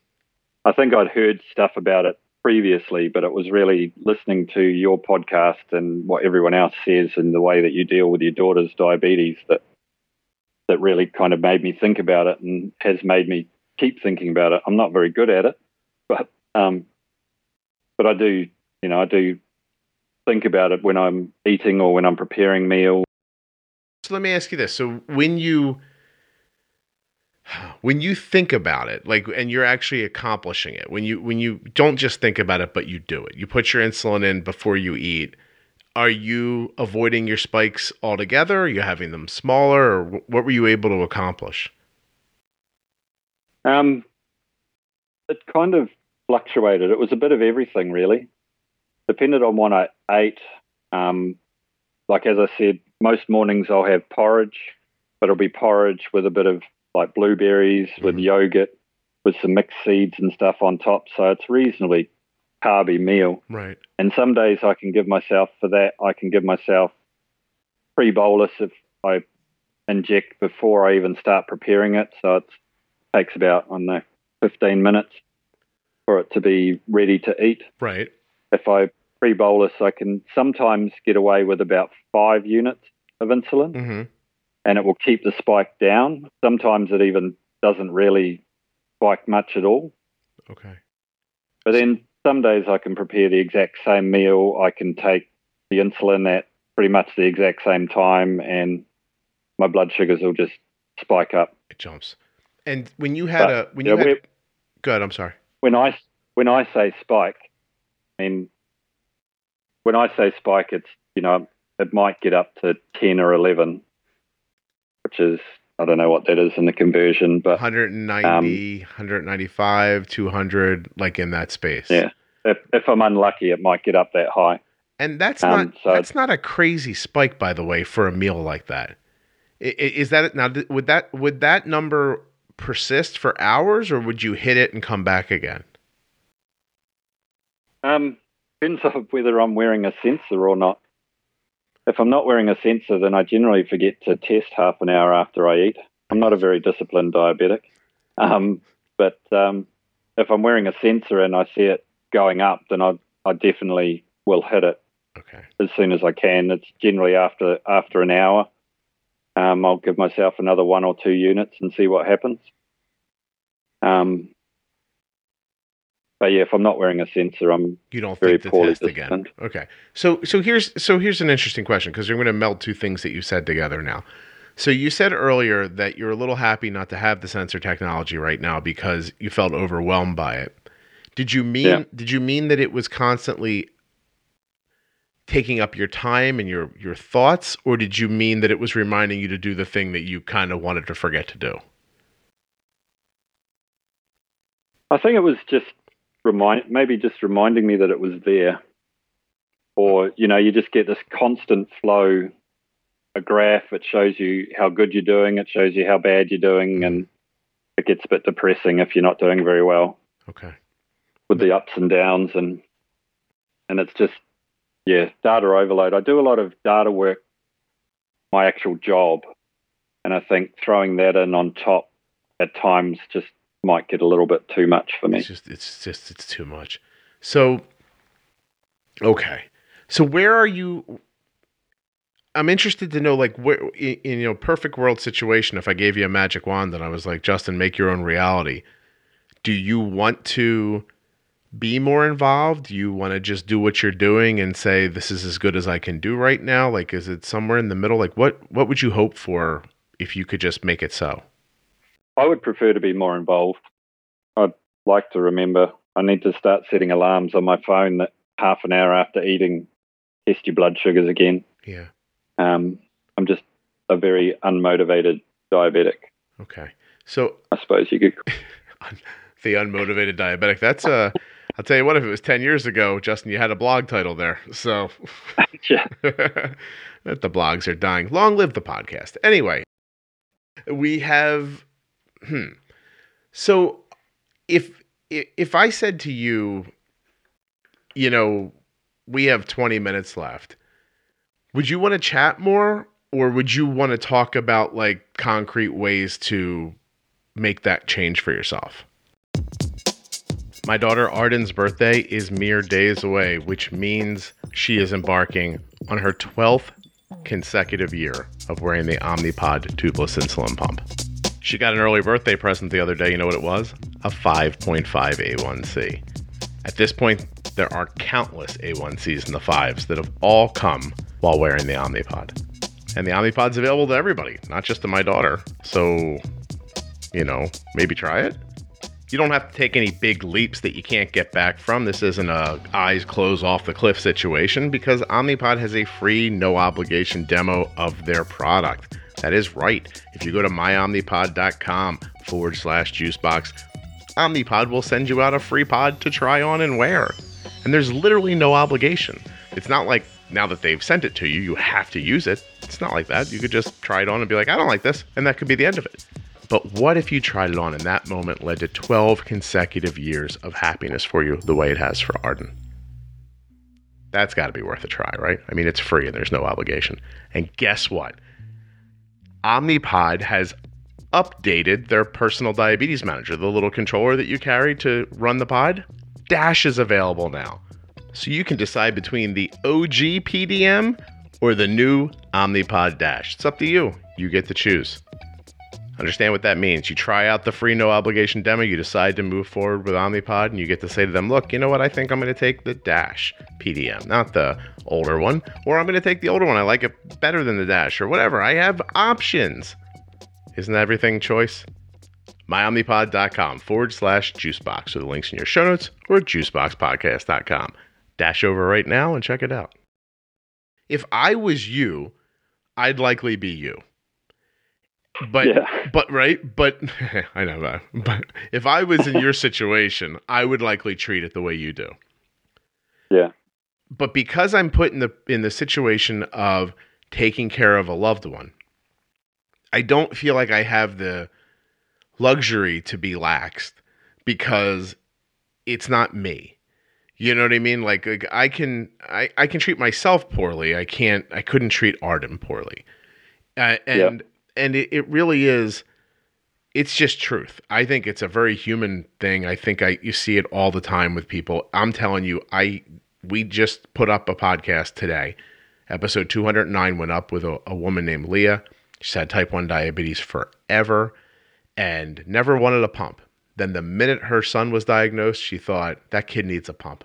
I think I'd heard stuff about it previously, but it was really listening to your podcast and what everyone else says and the way that you deal with your daughter's diabetes that that really kind of made me think about it and has made me keep thinking about it. I'm not very good at it, but um, but I do, you know, I do think about it when I'm eating or when I'm preparing meals. So let me ask you this: So when you when you think about it like and you're actually accomplishing it when you when you don't just think about it but you do it. You put your insulin in before you eat. Are you avoiding your spikes altogether? Are you having them smaller or what were you able to accomplish? Um it kind of fluctuated. It was a bit of everything really. Depended on what i ate um like as i said most mornings i'll have porridge but it'll be porridge with a bit of like blueberries mm-hmm. with yogurt with some mixed seeds and stuff on top. So it's reasonably carby meal. Right. And some days I can give myself for that. I can give myself pre bolus if I inject before I even start preparing it. So it takes about I don't know 15 minutes for it to be ready to eat. Right. If I pre bolus, I can sometimes get away with about five units of insulin. Mm-hmm and it will keep the spike down. Sometimes it even doesn't really spike much at all. Okay. But then some days I can prepare the exact same meal. I can take the insulin at pretty much the exact same time, and my blood sugars will just spike up. It jumps. And when you had but, a when you had, good. I'm sorry. When I when I say spike, I mean when I say spike, it's you know it might get up to ten or eleven, which is I don't know what that is in the conversion, but 190, um, 195, 200, like in that space. Yeah. If, if I'm unlucky, it might get up that high. And that's um, not so that's not a crazy spike, by the way, for a meal like that. Is that now? Would that would that number persist for hours, or would you hit it and come back again? Um, depends on whether I'm wearing a sensor or not if I'm not wearing a sensor, then I generally forget to test half an hour after I eat. I'm not a very disciplined diabetic. Um, but um, if I'm wearing a sensor and I see it going up, then I, I definitely will hit it okay. as soon as I can. It's generally after after an hour. Um, I'll give myself another one or two units and see what happens. Um, but yeah, if I'm not wearing a sensor, I'm you don't very think to test again. Okay, so so here's so here's an interesting question because you're going to meld two things that you said together now. So you said earlier that you're a little happy not to have the sensor technology right now because you felt overwhelmed by it. Did you mean yeah. did you mean that it was constantly taking up your time and your your thoughts or did you mean that it was reminding you to do the thing that you kind of wanted to forget to do? I think it was just remind maybe just reminding me that it was there. Or you know you just get this constant flow a graph it shows you how good you're doing it shows you how bad you're doing mm. and it gets a bit depressing if you're not doing very well. Okay. With the ups and downs and and it's just yeah data overload. I do a lot of data work my actual job and i think throwing that in on top at times just might get a little bit too much for me. It's just it's just it's too much. So okay. So where are you I'm interested to know like where in, you know perfect world situation if I gave you a magic wand and I was like Justin make your own reality. Do you want to be more involved? Do you want to just do what you're doing and say this is as good as I can do right now? Like is it somewhere in the middle? Like what what would you hope for if you could just make it so? I would prefer to be more involved. I'd like to remember. I need to start setting alarms on my phone that half an hour after eating, test your blood sugars again. Yeah. Um, I'm just a very unmotivated diabetic. Okay. So I suppose you could. the unmotivated diabetic. That's uh I'll tell you what, if it was 10 years ago, Justin, you had a blog title there. So, yeah. that the blogs are dying. Long live the podcast. Anyway, we have Hmm. So if if I said to you, you know, we have 20 minutes left, would you want to chat more or would you want to talk about like concrete ways to make that change for yourself? My daughter Arden's birthday is mere days away, which means she is embarking on her 12th consecutive year of wearing the Omnipod tubeless insulin pump. She got an early birthday present the other day. You know what it was? A 5.5 A1C. At this point, there are countless A1Cs in the fives that have all come while wearing the Omnipod. And the Omnipod's available to everybody, not just to my daughter. So, you know, maybe try it. You don't have to take any big leaps that you can't get back from. This isn't a eyes closed off the cliff situation because Omnipod has a free, no obligation demo of their product. That is right. If you go to myomnipod.com forward slash juicebox, Omnipod will send you out a free pod to try on and wear. And there's literally no obligation. It's not like now that they've sent it to you, you have to use it. It's not like that. You could just try it on and be like, I don't like this. And that could be the end of it. But what if you tried it on and that moment led to 12 consecutive years of happiness for you the way it has for Arden? That's got to be worth a try, right? I mean, it's free and there's no obligation. And guess what? Omnipod has updated their personal diabetes manager, the little controller that you carry to run the pod. Dash is available now. So you can decide between the OG PDM or the new Omnipod Dash. It's up to you. You get to choose. Understand what that means. You try out the free no obligation demo, you decide to move forward with Omnipod, and you get to say to them, look, you know what? I think I'm going to take the Dash PDM, not the older one, or I'm going to take the older one. I like it better than the Dash, or whatever. I have options. Isn't everything choice? myomnipod.com forward slash juicebox with the links in your show notes or juiceboxpodcast.com dash over right now and check it out. If I was you, I'd likely be you. But Yeah. but right, but I know that. But if I was in your situation, I would likely treat it the way you do. Yeah. But because I'm put in the in the situation of taking care of a loved one, I don't feel like I have the luxury to be laxed because it's not me. You know what I mean? Like, like I can I, I can treat myself poorly. I can't I couldn't treat Arden poorly. Uh, and and it, it really is it's just truth. I think it's a very human thing. I think I you see it all the time with people. I'm telling you, I we just put up a podcast today. Episode 209 went up with a, a woman named Leah. She's had type 1 diabetes forever and never wanted a pump. Then the minute her son was diagnosed, she thought that kid needs a pump.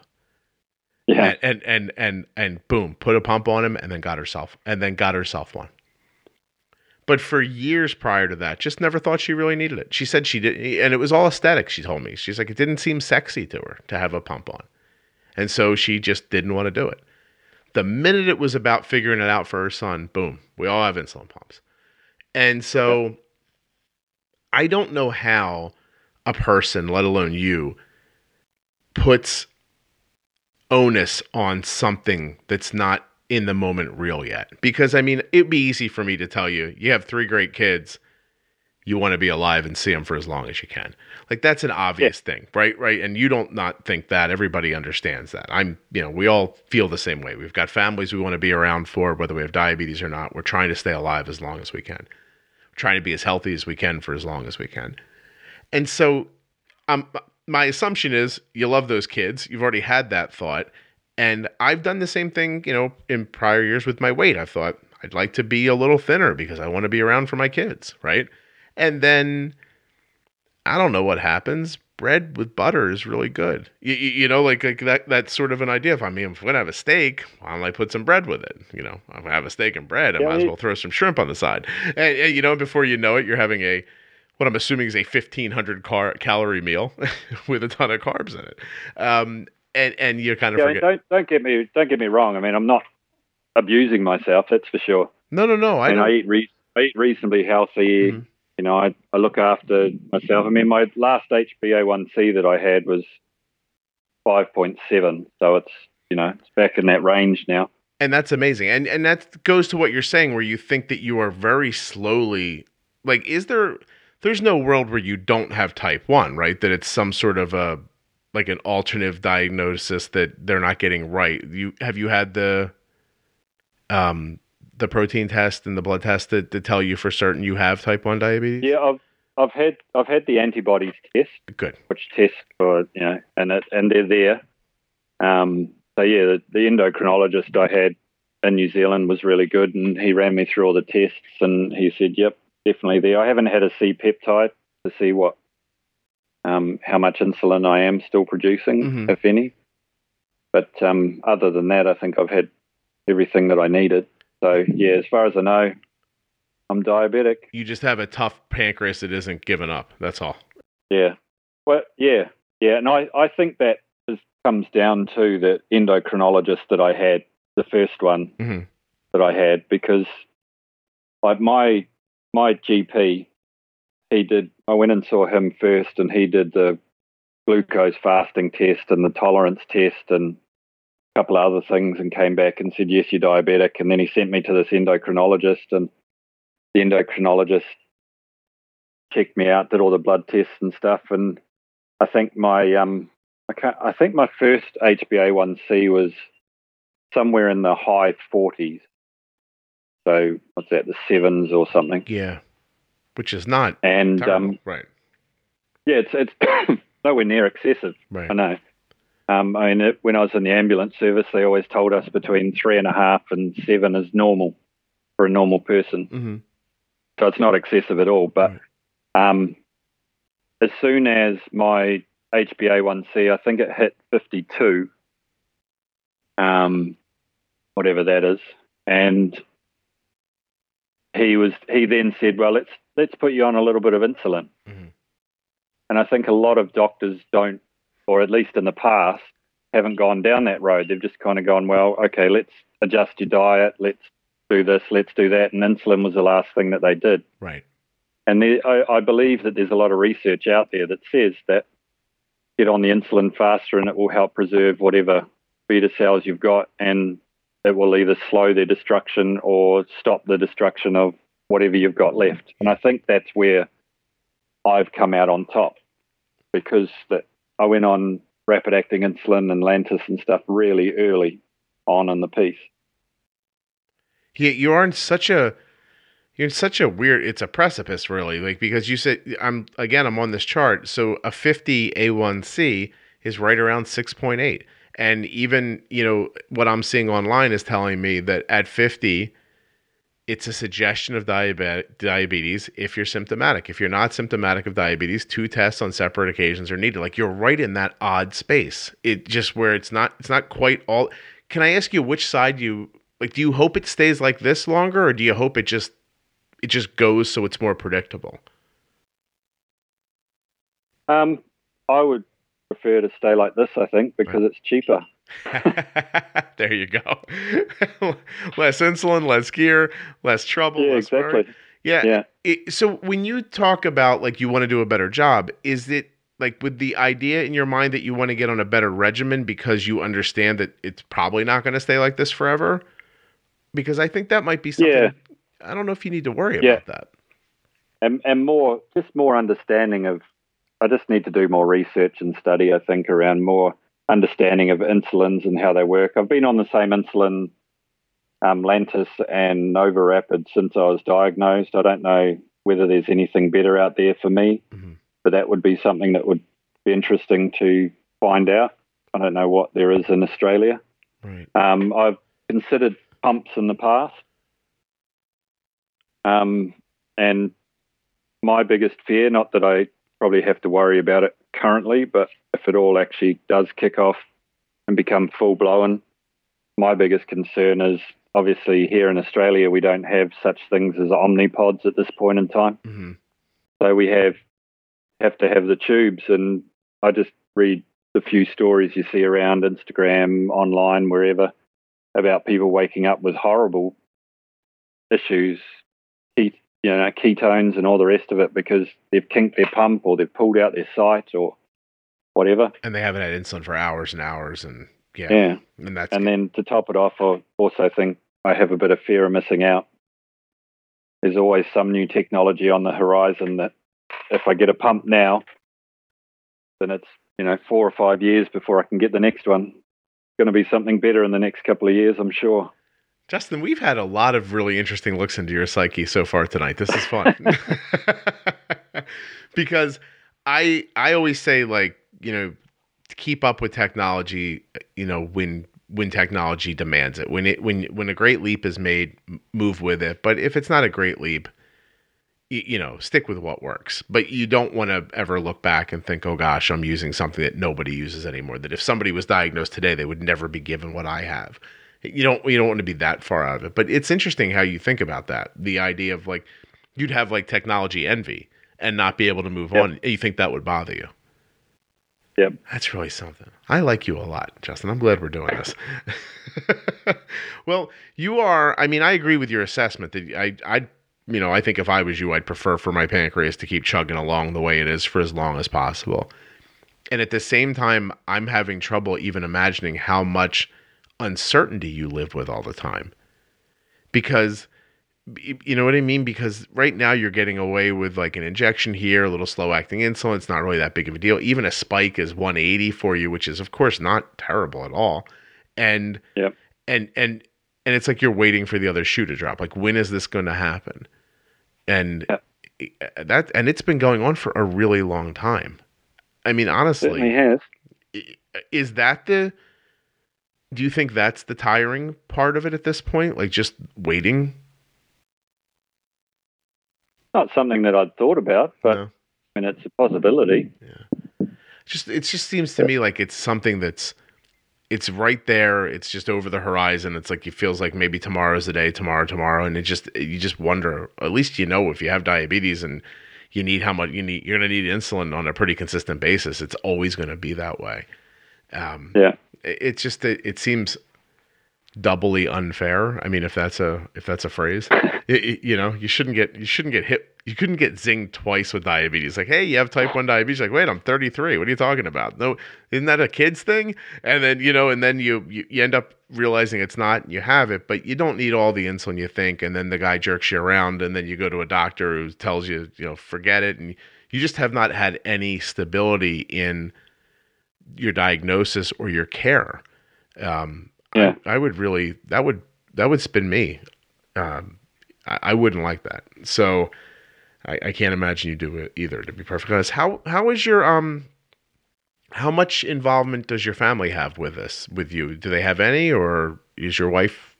Yeah. And and and and, and boom, put a pump on him and then got herself and then got herself one. But for years prior to that, just never thought she really needed it. She said she did, and it was all aesthetic. She told me she's like it didn't seem sexy to her to have a pump on, and so she just didn't want to do it. The minute it was about figuring it out for her son, boom, we all have insulin pumps, and so I don't know how a person, let alone you, puts onus on something that's not in the moment real yet. Because I mean, it'd be easy for me to tell you, you have three great kids, you want to be alive and see them for as long as you can. Like that's an obvious thing, right? Right? And you don't not think that. Everybody understands that. I'm, you know, we all feel the same way. We've got families we want to be around for, whether we have diabetes or not. We're trying to stay alive as long as we can. We're trying to be as healthy as we can for as long as we can. And so um my assumption is you love those kids. You've already had that thought. And I've done the same thing, you know, in prior years with my weight. I thought I'd like to be a little thinner because I want to be around for my kids, right? And then I don't know what happens. Bread with butter is really good. You, you, you know, like, like that. That's sort of an idea. If I mean, if I'm gonna have a steak, why don't I put some bread with it? You know, if I have a steak and bread, I Yeah, might as well throw some shrimp on the side. And, and you know, before you know it, you're having a what I'm assuming is a 1500 car- calorie meal with a ton of carbs in it. Um, and and you're kind of Yeah, don't don't get me don't get me wrong. I mean, I'm not abusing myself. That's for sure. No, no, no. I and. I eat re- I eat reasonably healthy. Mhm. You know, I I look after myself. I mean, my last HbA1c that I had was 5.7, so it's you know it's back in that range now. and that's amazing and and that goes to what you're saying where you think that you are very slowly like is there there's no world where you don't have type 1 right that it's some sort of a like an alternative diagnosis that they're not getting right you have you had the um the protein test and the blood test that, to tell you for certain you have type 1 diabetes Yeah, I've I've had I've had the antibodies test, good which test for you know, and it, and they're there. Um, so yeah, the, the endocrinologist I had in New Zealand was really good, and he ran me through all the tests, and he said, "Yep, definitely there." I haven't had a C peptide to see what um, how much insulin I am still producing, Mhm. if any. But um, other than that, I think I've had everything that I needed. So yeah, as far as I know, I'm diabetic. You just have a tough pancreas that isn't giving up. That's all. Yeah. Well, yeah, yeah, and I I think that is, comes down to the endocrinologist that I had, the first one Mhm. that I had, because like my my GP, he did. I went and saw him first, and he did the glucose fasting test and the tolerance test and a couple of other things, and came back and said, "Yes, you're diabetic." And then he sent me to this endocrinologist, and the endocrinologist checked me out, did all the blood tests and stuff, and I think my um, I can't, I think my first HbA1c was somewhere in the high 40s. So what's that, the sevens or something? Yeah. Which is not And um, right. yeah, it's it's nowhere near excessive. Right. I know. Um, I mean, it, when I was in the ambulance service, they always told us between three and a half and seven is normal for a normal person. hmm so it's not excessive at all. But um, as soon as my HbA1c, I think it hit 52, um, whatever that is, and he was he then said, "Well, let's let's put you on a little bit of insulin." Mhm. And I think a lot of doctors don't, or at least in the past, haven't gone down that road. They've just kind of gone, "Well, okay, let's adjust your diet, let's do this, let's do that," and insulin was the last thing that they did. Right. And there, I, I believe that there's a lot of research out there that says that get on the insulin faster and it will help preserve whatever beta cells you've got and it will either slow their destruction or stop the destruction of whatever you've got left. And I think that's where I've come out on top because that I went on rapid acting insulin and Lantus and stuff really early on in the piece. Yeah, you are in such a you're in such a weird it's a precipice really like because you said i'm again i'm on this chart so a 50 a1c is right around 6.8 and even you know what i'm seeing online is telling me that at 50 it's a suggestion of diabetes if you're symptomatic. If you're not symptomatic of diabetes two tests on separate occasions are needed. Like you're right in that odd space. It just where it's not it's not quite all can i ask you which side you like do you hope it stays like this longer or do you hope it just it just goes so it's more predictable? Um, I would prefer to stay like this, I think, because it's cheaper. there you go less insulin less gear less trouble Yeah, less exactly. yeah, Yeah. It, so when you talk about like you want to do a better job is it like with the idea in your mind that you want to get on a better regimen because you understand that it's probably not going to stay like this forever because i think that might be something Yeah. i don't know if you need to worry Yeah. about that and and more just more understanding of I just need to do more research and study I think around more understanding of insulins and how they work. I've been on the same insulin um, Lantus and NovoRapid since I was diagnosed. I don't know whether there's anything better out there for me, Mhm. but that would be something that would be interesting to find out. I don't know what there is in Australia. right Um, I've considered pumps in the past. Um, and my biggest fear, not that I probably have to worry about it currently, but if it all actually does kick off and become full blown, my biggest concern is obviously here in Australia, we don't have such things as omnipods at this point in time. hmm So we have have to have the tubes, and I just read the few stories you see around Instagram, online, wherever, about people waking up with horrible issues, ket- you know, ketones and all the rest of it because they've kinked their pump or they've pulled out their site or whatever. and they haven't had insulin for hours and hours and yeah, Yeah, and that's and then to top it off, I also think I have a bit of fear of missing out. There's always some new technology on the horizon that if I get a pump now, then it's, you know, four or five years before I can get the next one. It's going to be something better in the next couple of years, I'm sure. Justin, we've had a lot of really interesting looks into your psyche so far tonight. This is fun. because I I always say like, you know, keep up with technology, you know, when when technology demands it. When it when when a great leap is made, move with it. But if it's not a great leap, you, you know, stick with what works. But you don't want to ever look back and think, "Oh gosh, I'm using something that nobody uses anymore." That if somebody was diagnosed today, they would never be given what I have you don't you don't want to be that far out of it but it's interesting how you think about that the idea of like you'd have like technology envy and not be able to move Yep. on. You think that would bother you? Yep. That's really something. I like you a lot, Justin. I'm glad we're doing this. well, you are. I mean, I agree with your assessment that I, I, you know, I think if I was you, I'd prefer for my pancreas to keep chugging along the way it is for as long as possible. And at the same time, I'm having trouble even imagining how much uncertainty you live with all the time. Because you know what I mean? Because right now you're getting away with like an injection here, a little slow acting insulin. It's not really that big of a deal. Even a spike is 180 for you, which is of course not terrible at all. And Yep. and and and it's like you're waiting for the other shoe to drop. Like when is this going to happen? And uh, that and it's been going on for a really long time. I mean, honestly, is that the do you think that's the tiring part of it at this point like just waiting Not something that I'd thought about, but No. I mean, it's a possibility. Yeah. Just it just seems to me like it's something that's it's right there it's just over the horizon it's like it feels like maybe tomorrow's the day tomorrow tomorrow and it just you just wonder at least you know if you have diabetes and you need how much you need you're going to need insulin on a pretty consistent basis it's always going to be that way um Yeah. It- it's just that it seems doubly unfair. I mean, if that's a if that's a phrase, It- it- you know, you shouldn't get you shouldn't get hit. You couldn't get zinged twice with diabetes. Like, hey, you have type one diabetes. Like, wait, I'm 33. What are you talking about? No, isn't that a kid's thing? And then you know, and then you you, you end up realizing it's not. You have it, but you don't need all the insulin you think. And then the guy jerks you around, and then you go to a doctor who tells you, you know, forget it, and you just have not had any stability in your diagnosis or your care. Um, Yeah. I, I would really that would that would spin me. Um, I, I wouldn't like that. So I, I can't imagine you do it either. To be perfectly honest, how how is your um how much involvement does your family have with this with you? Do they have any, or is your wife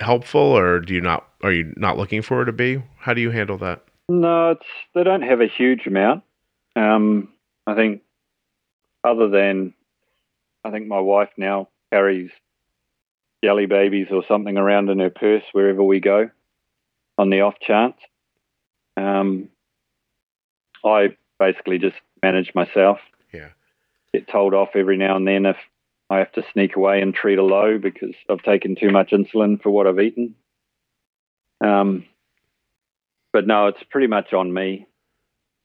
helpful, or do you not? Are you not looking for her to be? How do you handle that? No, it's they don't have a huge amount. Um, I think, other than, I think my wife now carries jelly babies or something around in her purse wherever we go, on the off chance. Um, I basically just manage myself. Yeah. Get told off every now and then if I have to sneak away and treat a low because I've taken too much insulin for what I've eaten. Um, but no, it's pretty much on me.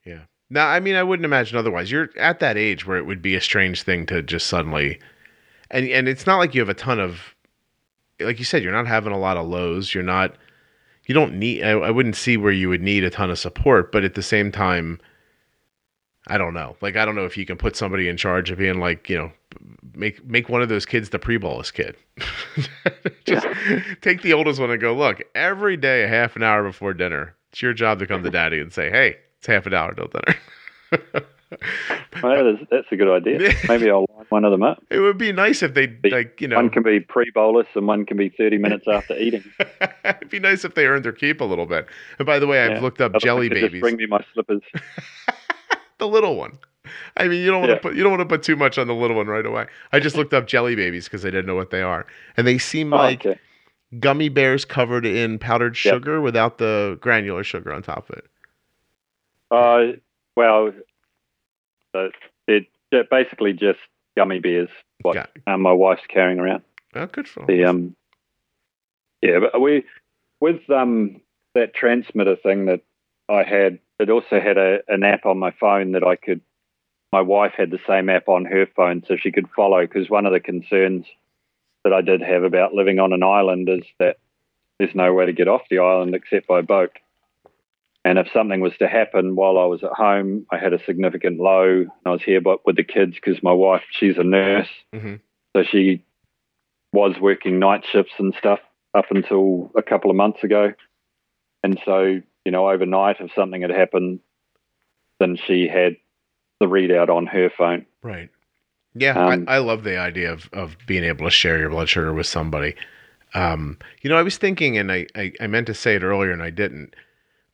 Yeah. No, I mean, I wouldn't imagine otherwise. You're at that age where it would be a strange thing to just suddenly, and and it's not like you have a ton of, like you said, you're not having a lot of lows. You're not, you don't need. I, I wouldn't see where you would need a ton of support, but at the same time, I don't know. Like I don't know if you can put somebody in charge of being like, you know, make make one of those kids the pre-bolus kid. just take the oldest one and go look every day a half an hour before dinner. It's your job to come to daddy and say, hey, it's half an hour till dinner. Well, that is, that's a good idea. Maybe I'll line one of them up. it would be nice if they like you know One can be pre-bolus and one can be 30 minutes after eating. it'd be nice if they earned their keep a little bit. And by the way, I've Yeah. looked up Otherwise jelly just babies. Bring me my slippers. the little one. I mean, you don't want to put you don't want to put too much on the little one right away. I just looked up jelly babies because I didn't know what they are, and they seem Oh, like okay. gummy bears covered in powdered Yep. sugar without the granular sugar on top of it. Uh, well, they're basically just gummy bears. What Got- um, my wife's carrying around. Oh, good for The um, yeah, but we with um that transmitter thing that I had. It also had a, an app on my phone that I could. My wife had the same app on her phone, so she could follow. Because one of the concerns that I did have about living on an island is that there's no way to get off the island except by boat. And if something was to happen while I was at home, I had a significant low. And I was here but with the kids because my wife, she's a nurse, hmm so she was working night shifts and stuff up until a couple of months ago. And so, you know, overnight, if something had happened, then she had the readout on her phone. Right. Yeah, Um, I, I love the idea of, of being able to share your blood sugar with somebody. Um, you know, I was thinking, and I, I, I meant to say it earlier and I didn't.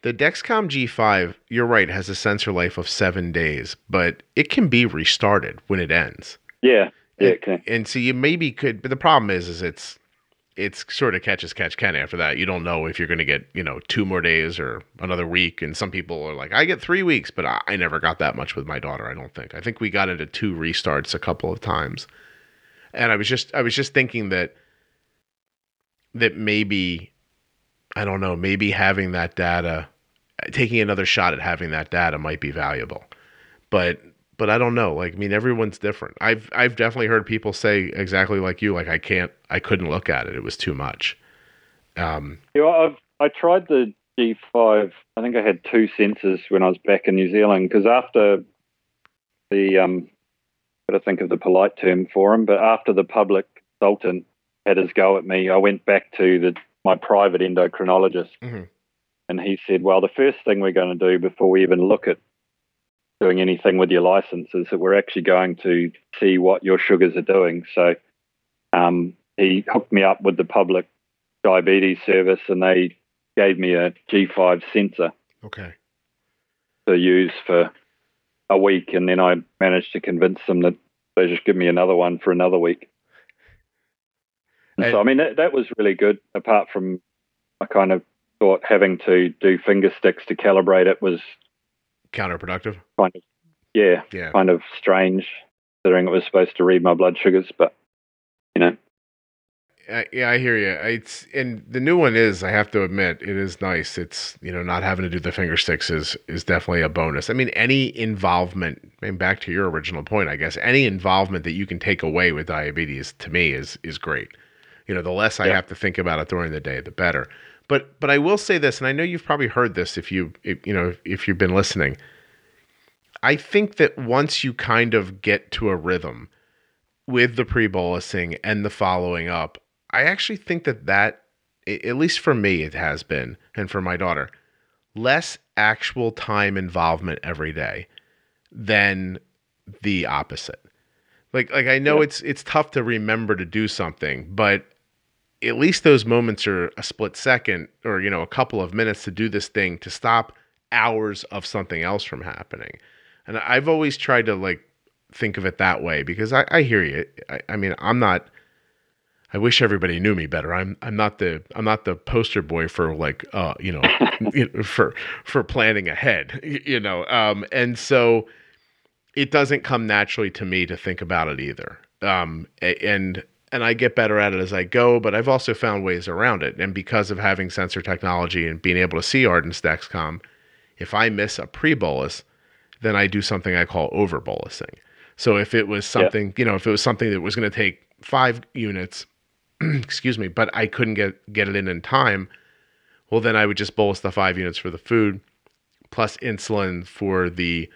The Dexcom G5, you're right, has a sensor life of seven days, but it can be restarted when it ends. Yeah, yeah, And- okay. And so you maybe could, but the problem is, is it's it's sort of catch as catch can after that. You don't know if you're going to get, you know, two more days or another week. And some people are like, I get three weeks, but I, I never got that much with my daughter. I don't think. I think we got into two restarts a couple of times. And I was just, I was just thinking that, that maybe, I don't know, maybe having that data, taking another shot at having that data might be valuable. But but I don't know. Like, I mean, everyone's different. I've I've definitely heard people say exactly like you. Like, I can't, I couldn't look at it. It was too much. Um, yeah, I've I tried the G5. I think I had two sensors when I was back in New Zealand because after the um, got to think of the polite term for him, but after the public consultant had his go at me, I went back to the my private endocrinologist, mm-hmm. And he said, "Well, the first thing we're going to do before we even look at doing anything with your license is that we're actually going to see what your sugars are doing. So um, he hooked me up with the public diabetes service and they gave me a G5 sensor. Okay. To use for a week. And then I managed to convince them that they just give me another one for another week. And so, I mean, that, that was really good, apart from I kind of thought having to do finger sticks to calibrate it was counterproductive. Kind of, yeah, yeah, kind of strange, considering it was supposed to read my blood sugars, but you know. Uh, yeah, I hear you. It's and the new one is. I have to admit, it is nice. It's you know not having to do the finger sticks is is definitely a bonus. I mean, any involvement. And back to your original point, I guess any involvement that you can take away with diabetes to me is is great. You know, the less I have to think about it during the day, the better. But but I will say this, and I know you've probably heard this if you if, you know if you've been listening. I think that once you kind of get to a rhythm with the pre-bolusing and the following up, I actually think that that at least for me it has been and for my daughter less actual time involvement every day than the opposite. Like like I know yeah. it's it's tough to remember to do something, but at least those moments are a split second or you know a couple of minutes to do this thing to stop hours of something else from happening. And i've always tried to like think of it that way because i, I hear you. I, I mean i'm not i wish everybody knew me better. I'm i'm not the i'm not the poster boy for like uh you know, you know for for planning ahead you know um and so it doesn't come naturally to me to think about it either. Um and and I get better at it as I go, but I've also found ways around it. And because of having sensor technology and being able to see Arden's Dexcom, if I miss a pre bolus, then I do something I call over bolusing. So if it was something, yeah. you know, if it was something that was going to take five units, excuse me, but I couldn't get get it in in time, well, then I would just bolus the five units for the food, plus insulin for the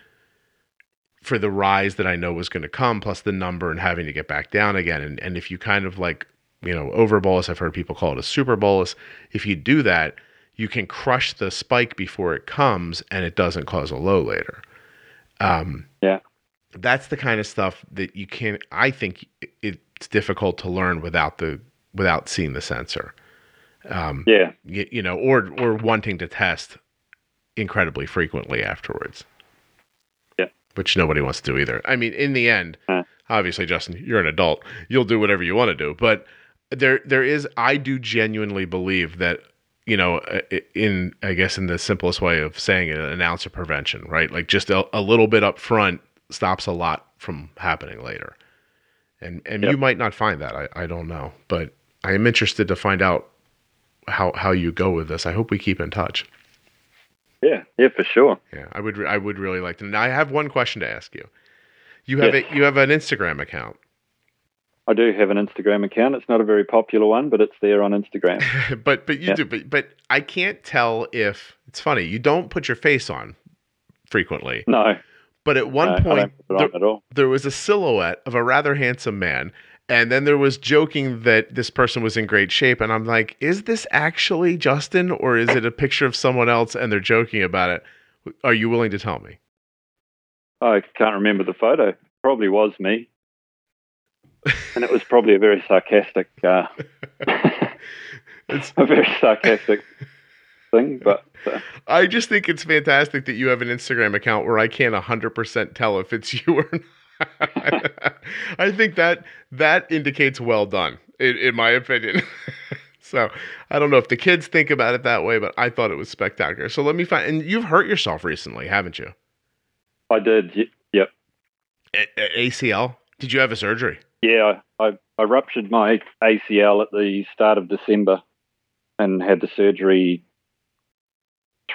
for the rise that I know was going to come, plus the number and having to get back down again. And and if you kind of like, you know, over bolus, I've heard people call it a super bolus. If you do that, you can crush the spike before it comes, and it doesn't cause a low later. Um, yeah, that's the kind of stuff that you can. I think it's difficult to learn without the without seeing the sensor. Um, yeah, you, you know, or or wanting to test incredibly frequently afterwards which nobody wants to do either. I mean, in the end, huh. obviously, Justin, you're an adult. You'll do whatever you want to do, but there there is I do genuinely believe that you know uh, in I guess in the simplest way of saying it an ounce of prevention, right? Like just a, a little bit up front stops a lot from happening later. And and yep. you might not find that. I, I don't know, but I am interested to find out how how you go with this. I hope we keep in touch. Yeah, yeah, for sure. Yeah, I would. I would really like to. Now, I have one question to ask you. You have yes. a you have an Instagram account. I do have an Instagram account. It's not a very popular one, but it's there on Instagram. but but you yeah. do. But but I can't tell if it's funny. You don't put your face on frequently. No. But at one no, point, there, there was a silhouette of a rather handsome man, and then there was joking that this person was in great shape. And I'm like, is this actually Justin or is it a picture of someone else and they're joking about it? Are you willing to tell me? I can't remember the photo. Probably was me. and it was probably a very sarcastic, uh, it's a very sarcastic thing. But uh, I just think it's fantastic that you have an Instagram account where I can't 100% tell if it's you or not. I think that that indicates well done, in, in my opinion. so I don't know if the kids think about it that way, but I thought it was spectacular. So let me find. And you've hurt yourself recently, haven't you? I did. y- Yep. A- A- ACL. Did you have a surgery? Yeah, I, I, I ruptured my ACL at the start of December and had the surgery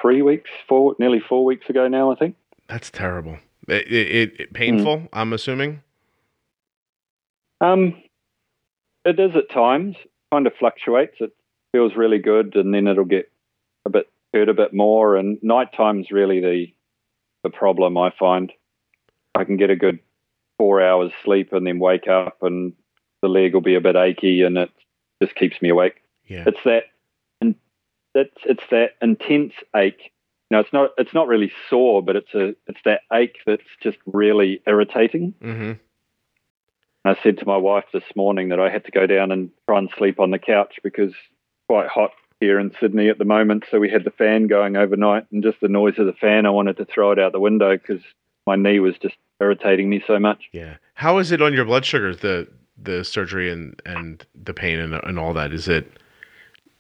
three weeks, four, nearly four weeks ago now, I think. That's terrible. It, it, it painful. I'm assuming. Um, it is at times. Kind of fluctuates. It feels really good, and then it'll get a bit hurt a bit more. And night time's really the the problem I find. I can get a good four hours sleep and then wake up, and the leg will be a bit achy, and it just keeps me awake. Yeah. It's that, and that's it's that intense ache. You know, it's not it's not really sore, but it's a it's that ache that's just really irritating. Mm-hmm. I said to my wife this morning that I had to go down and try and sleep on the couch because it's quite hot here in Sydney at the moment. So we had the fan going overnight, and just the noise of the fan, I wanted to throw it out the window because my knee was just irritating me so much. Yeah. How is it on your blood sugars? The the surgery and and the pain and and all that. Is it?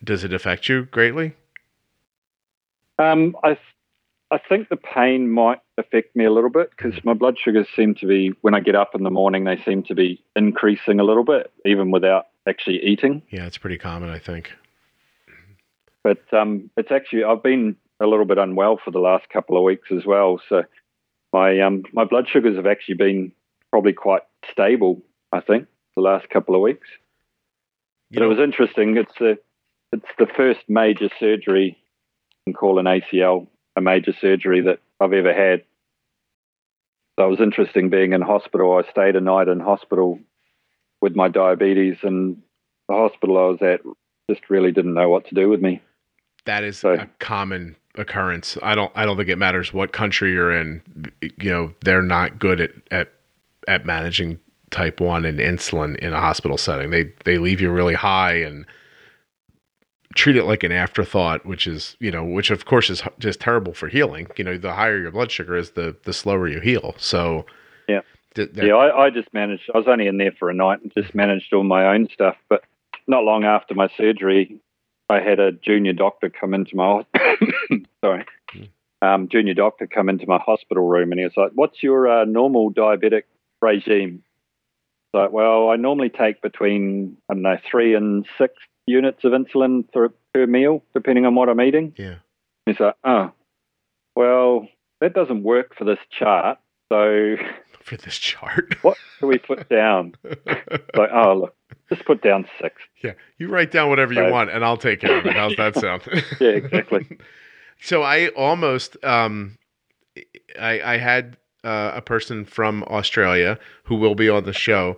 Does it affect you greatly? Um, I I think the pain might affect me a little bit because my blood sugars seem to be when I get up in the morning they seem to be increasing a little bit even without actually eating. Yeah, it's pretty common, I think. But um, it's actually I've been a little bit unwell for the last couple of weeks as well. So my um, my blood sugars have actually been probably quite stable. I think the last couple of weeks. You But it was interesting. It's the it's the first major surgery can call an ACL a major surgery that I've ever had. So it was interesting being in hospital. I stayed a night in hospital with my diabetes, and the hospital I was at just really didn't know what to do with me. that is so- a common occurrence. I don't I don't think it matters what country you're in. You know, they're not good at at at managing type 1 and insulin in a hospital setting. They they leave you really high and treat it like an afterthought, which is, you know, which of course is just terrible for healing. You know, the higher your blood sugar is, the the slower you heal. So Yeah. th- that- Yeah, I, I just managed. I was only in there for a night and just managed all my own stuff. But not long after my surgery, I had a junior doctor come into my sorry, um, junior doctor come into my hospital room, and he was like, "What's your uh, normal diabetic regime?" Like, well, I normally take between I don't know three and six units of insulin per, per meal, depending on what I'm eating. yeah. He's like, "Oh, well, that doesn't work for this chart." So For this chart. what do we put down? Like, oh, look, just put down six. Yeah, you write down whatever you want, and I'll take care of it. How's that sound? Yeah, exactly. so I almost, um, I, I had uh, a person from Australia who will be on the show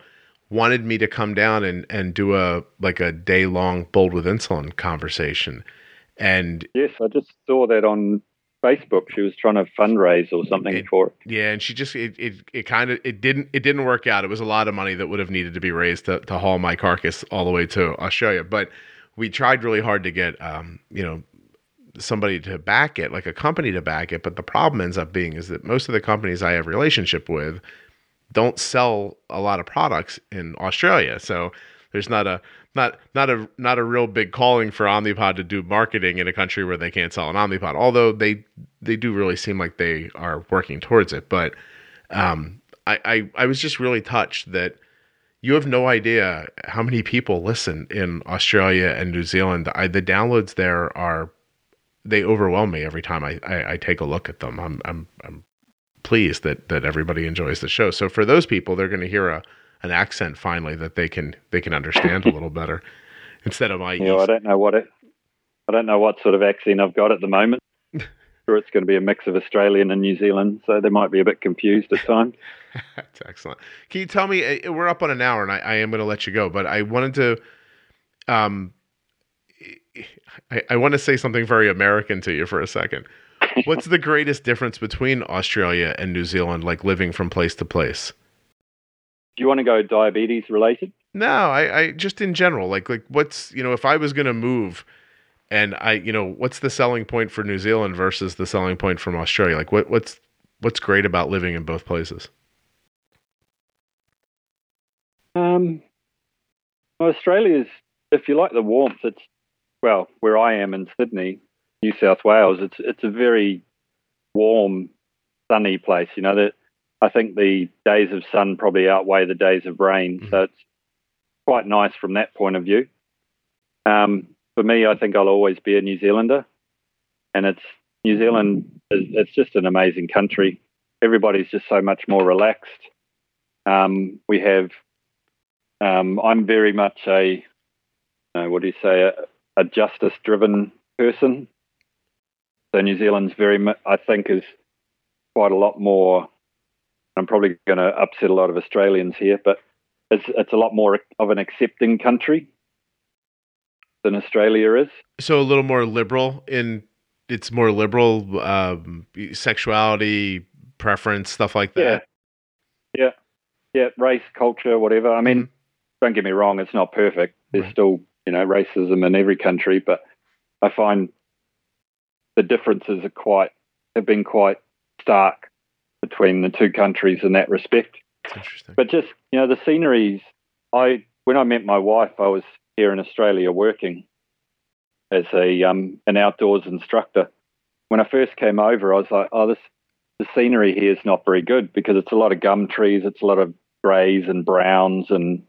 wanted me to come down and and do a like a day long bold with insulin conversation, and Yes, I just saw that on Facebook. She was trying to fundraise or something It- for it. yeah, and she just it it, it kind of it didn't it didn't work out. It was a lot of money that would have needed to be raised to, to haul my carcass all the way to Australia, but we tried really hard to get um you know somebody to back it, like a company to back it. But the problem ends up being is that most of the companies I have relationship with don't sell a lot of products in Australia. So there's not a not not a not a real big calling for Omnipod to do marketing in a country where they can't sell an Omnipod. Although they they do really seem like they are working towards it. But um, I, I I was just really touched that you have no idea how many people listen in Australia and New Zealand. I, the downloads there are they overwhelm me every time I, I, I take a look at them. I'm I'm I'm pleased that that everybody enjoys the show. So for those people, they're going to hear a an accent finally that they can they can understand a little better instead of my You know, I don't know what it. I don't know what sort of accent I've got at the moment. sure, it's going to be a mix of Australian and New Zealand, so they might be a bit confused at times. That's excellent. Can you tell me? uh, We're up on an hour, and I, I am going to let you go, but I wanted to, um, I, I want to say something very American to you for a second. What's the greatest difference between Australia and New Zealand, like living from place to place? Do you want to go diabetes related? No, I, I just in general, like, like what's you know, if I was going to move, and I, you know, what's the selling point for New Zealand versus the selling point from Australia? Like, what what's what's great about living in both places? Um, Australia's, if you like the warmth, it's well, where I am in Sydney, New South Wales, it's it's a very warm, sunny place. You know that I think the days of sun probably outweigh the days of rain, mm-hmm. so it's quite nice from that point of view. Um, for me, I think I'll always be a New Zealander, and it's New Zealand. It's just an amazing country. Everybody's just so much more relaxed. Um, we have. Um, I'm very much a, uh, what do you say, a, a justice-driven person. So New Zealand's very, I think, is quite a lot more. I'm probably going to upset a lot of Australians here, but it's it's a lot more of an accepting country than Australia is. So a little more liberal in it's more liberal um, sexuality preference stuff like that. Yeah, yeah, yeah. Race, culture, whatever. I mean, mm-hmm. don't get me wrong; it's not perfect. There's right. still you know racism in every country, but I find the differences are quite have been quite stark between the two countries in that respect. But just you know, the sceneries. I when I met my wife, I was here in Australia working as a um, an outdoors instructor. When I first came over, I was like, "Oh, this the scenery here is not very good because it's a lot of gum trees, it's a lot of greys and browns, and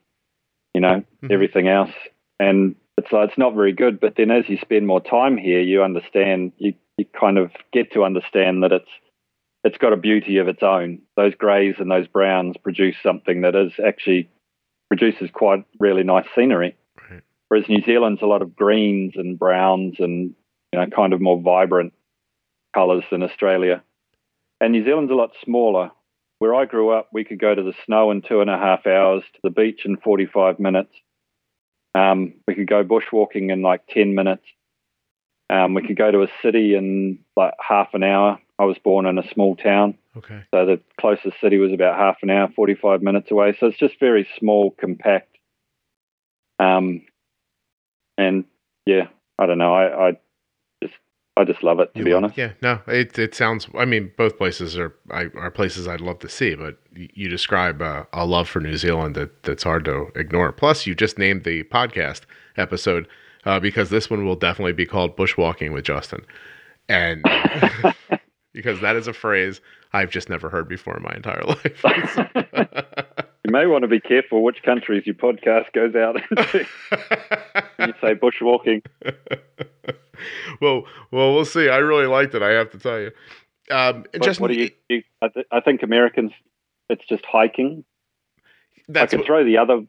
you know mm-hmm. everything else." And it's like it's not very good. But then as you spend more time here, you understand you you kind of get to understand that it's it's got a beauty of its own. Those greys and those browns produce something that is actually produces quite really nice scenery. Right. Whereas New Zealand's a lot of greens and browns and you know kind of more vibrant colours than Australia. And New Zealand's a lot smaller. Where I grew up, we could go to the snow in two and a half hours, to the beach in 45 minutes. Um, we could go bushwalking in like 10 minutes. Um, we could go to a city in like half an hour. I was born in a small town. Okay. So the closest city was about half an hour, 45 minutes away. So it's just very small, compact. Um, and yeah, I don't know. I, I I just love it to you be honest. Yeah, no, it it sounds. I mean, both places are are places I'd love to see, but you describe uh, a love for New Zealand that that's hard to ignore. Plus, you just named the podcast episode uh, because this one will definitely be called Bushwalking with Justin. And because that is a phrase I've just never heard before in my entire life. you may want to be careful which countries your podcast goes out into. you say bushwalking. well, well, we'll see. I really liked it. I have to tell you. Um, what, just what do you? you I, th- I, think Americans, it's just hiking. I could what, throw the other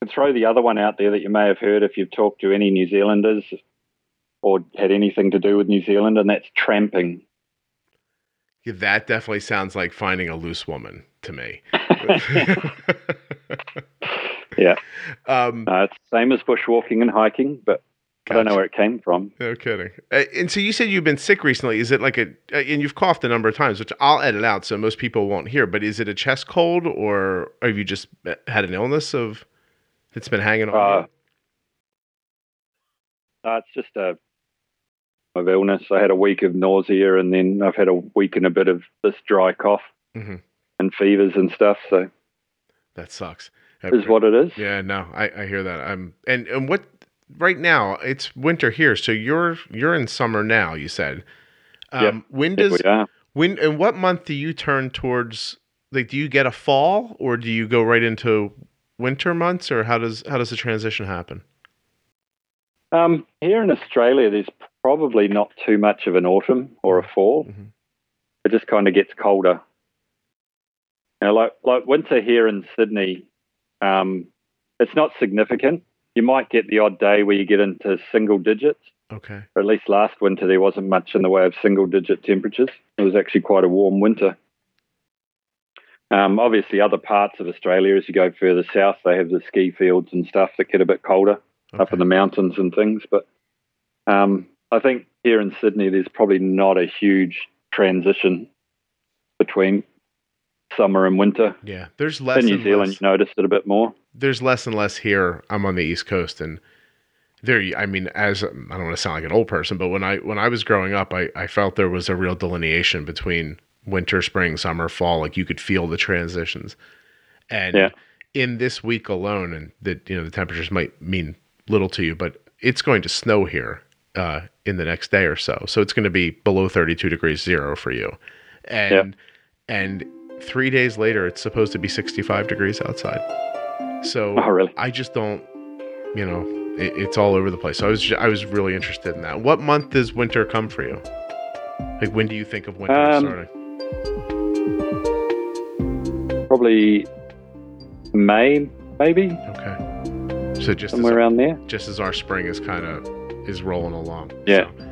can throw the other one out there that you may have heard if you've talked to any New Zealanders or had anything to do with New Zealand, and that's tramping. Yeah, that definitely sounds like finding a loose woman to me. yeah. Um, uh, same as bushwalking and hiking, but Gotcha. I don't know where it came from. No kidding. Uh, and so you said you've been sick recently. Is it like a, uh, and you've coughed a number of times, which I'll edit out so most people won't hear, but is it a chest cold or have you just uh, had an illness of? It's been hanging on. Uh, uh, it's just a of illness. I had a week of nausea, and then I've had a week and a bit of this dry cough mm-hmm. and fevers and stuff. So that sucks. Is what it is. Yeah, no, I, I hear that. I'm and and what right now it's winter here, so you're you're in summer now. You said. Um, yep. When does when and what month do you turn towards? Like, do you get a fall or do you go right into winter months, or how does how does the transition happen? Um, here in Australia, there's probably not too much of an autumn or a fall. Mm-hmm. It just kind of gets colder. You know, like like winter here in Sydney, um, it's not significant. You might get the odd day where you get into single digits. Okay. Or at least last winter there wasn't much in the way of single digit temperatures. It was actually quite a warm winter. Um, obviously, other parts of Australia, as you go further south, they have the ski fields and stuff that get a bit colder okay. up in the mountains and things. But um, I think here in Sydney, there's probably not a huge transition between summer and winter. Yeah, there's less. In New Zealand, less, you noticed it a bit more. There's less and less here. I'm on the East Coast, and there. I mean, as I don't want to sound like an old person, but when I when I was growing up, I I felt there was a real delineation between winter, spring, summer, fall. Like you could feel the transitions. And yeah. in this week alone, and that you know the temperatures might mean little to you, but it's going to snow here uh, in the next day or so. So it's going to be below 32 degrees zero for you. And and three days later, it's supposed to be 65 degrees outside. So Oh, really? I just don't, you know, it, it's all over the place. So I was ju- I was really interested in that. What month does winter come for you? Like when do you think of winter Um, starting? Probably May, maybe Okay. So just as, somewhere around there. just as our spring is kind of is rolling along. Yeah. So,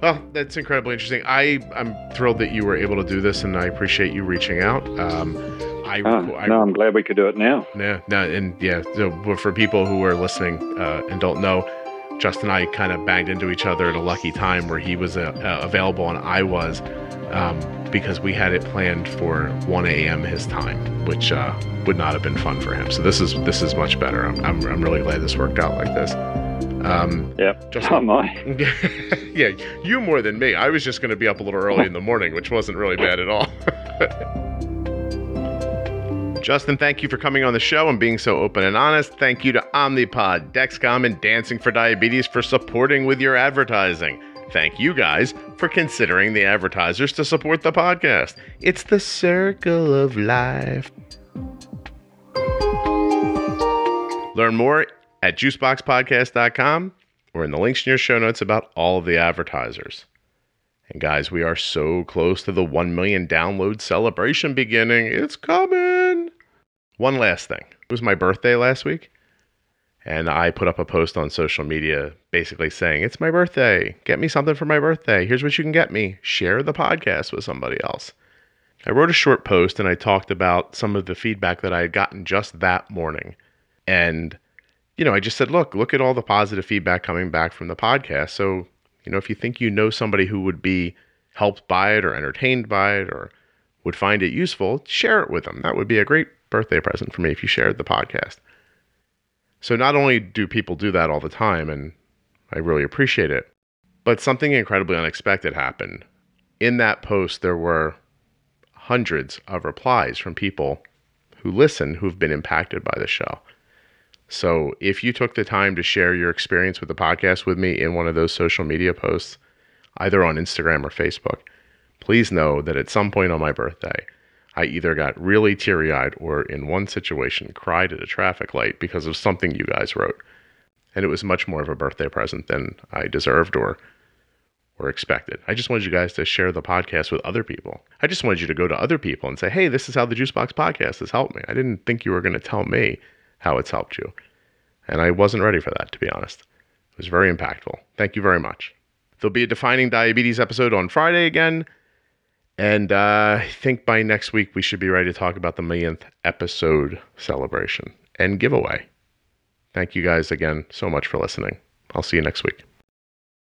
well, that's incredibly interesting. I I'm thrilled that you were able to do this, and I appreciate you reaching out. Um, I, Ah, I no, I'm glad we could do it now. Yeah, no, and yeah. So for people who are listening uh, and don't know, Justin and I kind of banged into each other at a lucky time where he was uh, uh, available and I was, um, because we had it planned for 1 a.m. his time, which uh, would not have been fun for him. So this is this is much better. I'm I'm, I'm really glad this worked out like this. Um, Yep. Justin- Oh my. yeah, you more than me. I was just going to be up a little early in the morning, which wasn't really bad at all. Justin, thank you for coming on the show and being so open and honest. Thank you to Omnipod, Dexcom, and Dancing for Diabetes for supporting with your advertising. Thank you guys for considering the advertisers to support the podcast. It's the circle of life. Learn more at juiceboxpodcast.com or in the links in your show notes about all of the advertisers. And guys, we are so close to the 1 million download celebration beginning. It's coming. One last thing. It was my birthday last week. And I put up a post on social media basically saying, It's my birthday. Get me something for my birthday. Here's what you can get me. Share the podcast with somebody else. I wrote a short post and I talked about some of the feedback that I had gotten just that morning. And, you know, I just said, look, look at all the positive feedback coming back from the podcast. So, you know, if you think you know somebody who would be helped by it or entertained by it or would find it useful, share it with them. That would be a great birthday present for me if you shared the podcast. So not only do people do that all the time, and I really appreciate it, but something incredibly unexpected happened. In that post, there were hundreds of replies from people who listen who've been impacted by the show. So if you took the time to share your experience with the podcast with me in one of those social media posts, either on Instagram or Facebook, please know that at some point on my birthday, I either got really teary eyed or in one situation cried at a traffic light because of something you guys wrote. And it was much more of a birthday present than I deserved or or expected. I just wanted you guys to share the podcast with other people. I just wanted you to go to other people and say, hey, this is how the Juicebox podcast has helped me. I didn't think you were going to tell me how it's helped you. And I wasn't ready for that, to be honest. It was very impactful. Thank you very much. There'll be a defining diabetes episode on Friday again. And uh, I think by next week, we should be ready to talk about the millionth episode celebration and giveaway. Thank you guys again so much for listening. I'll see you next week.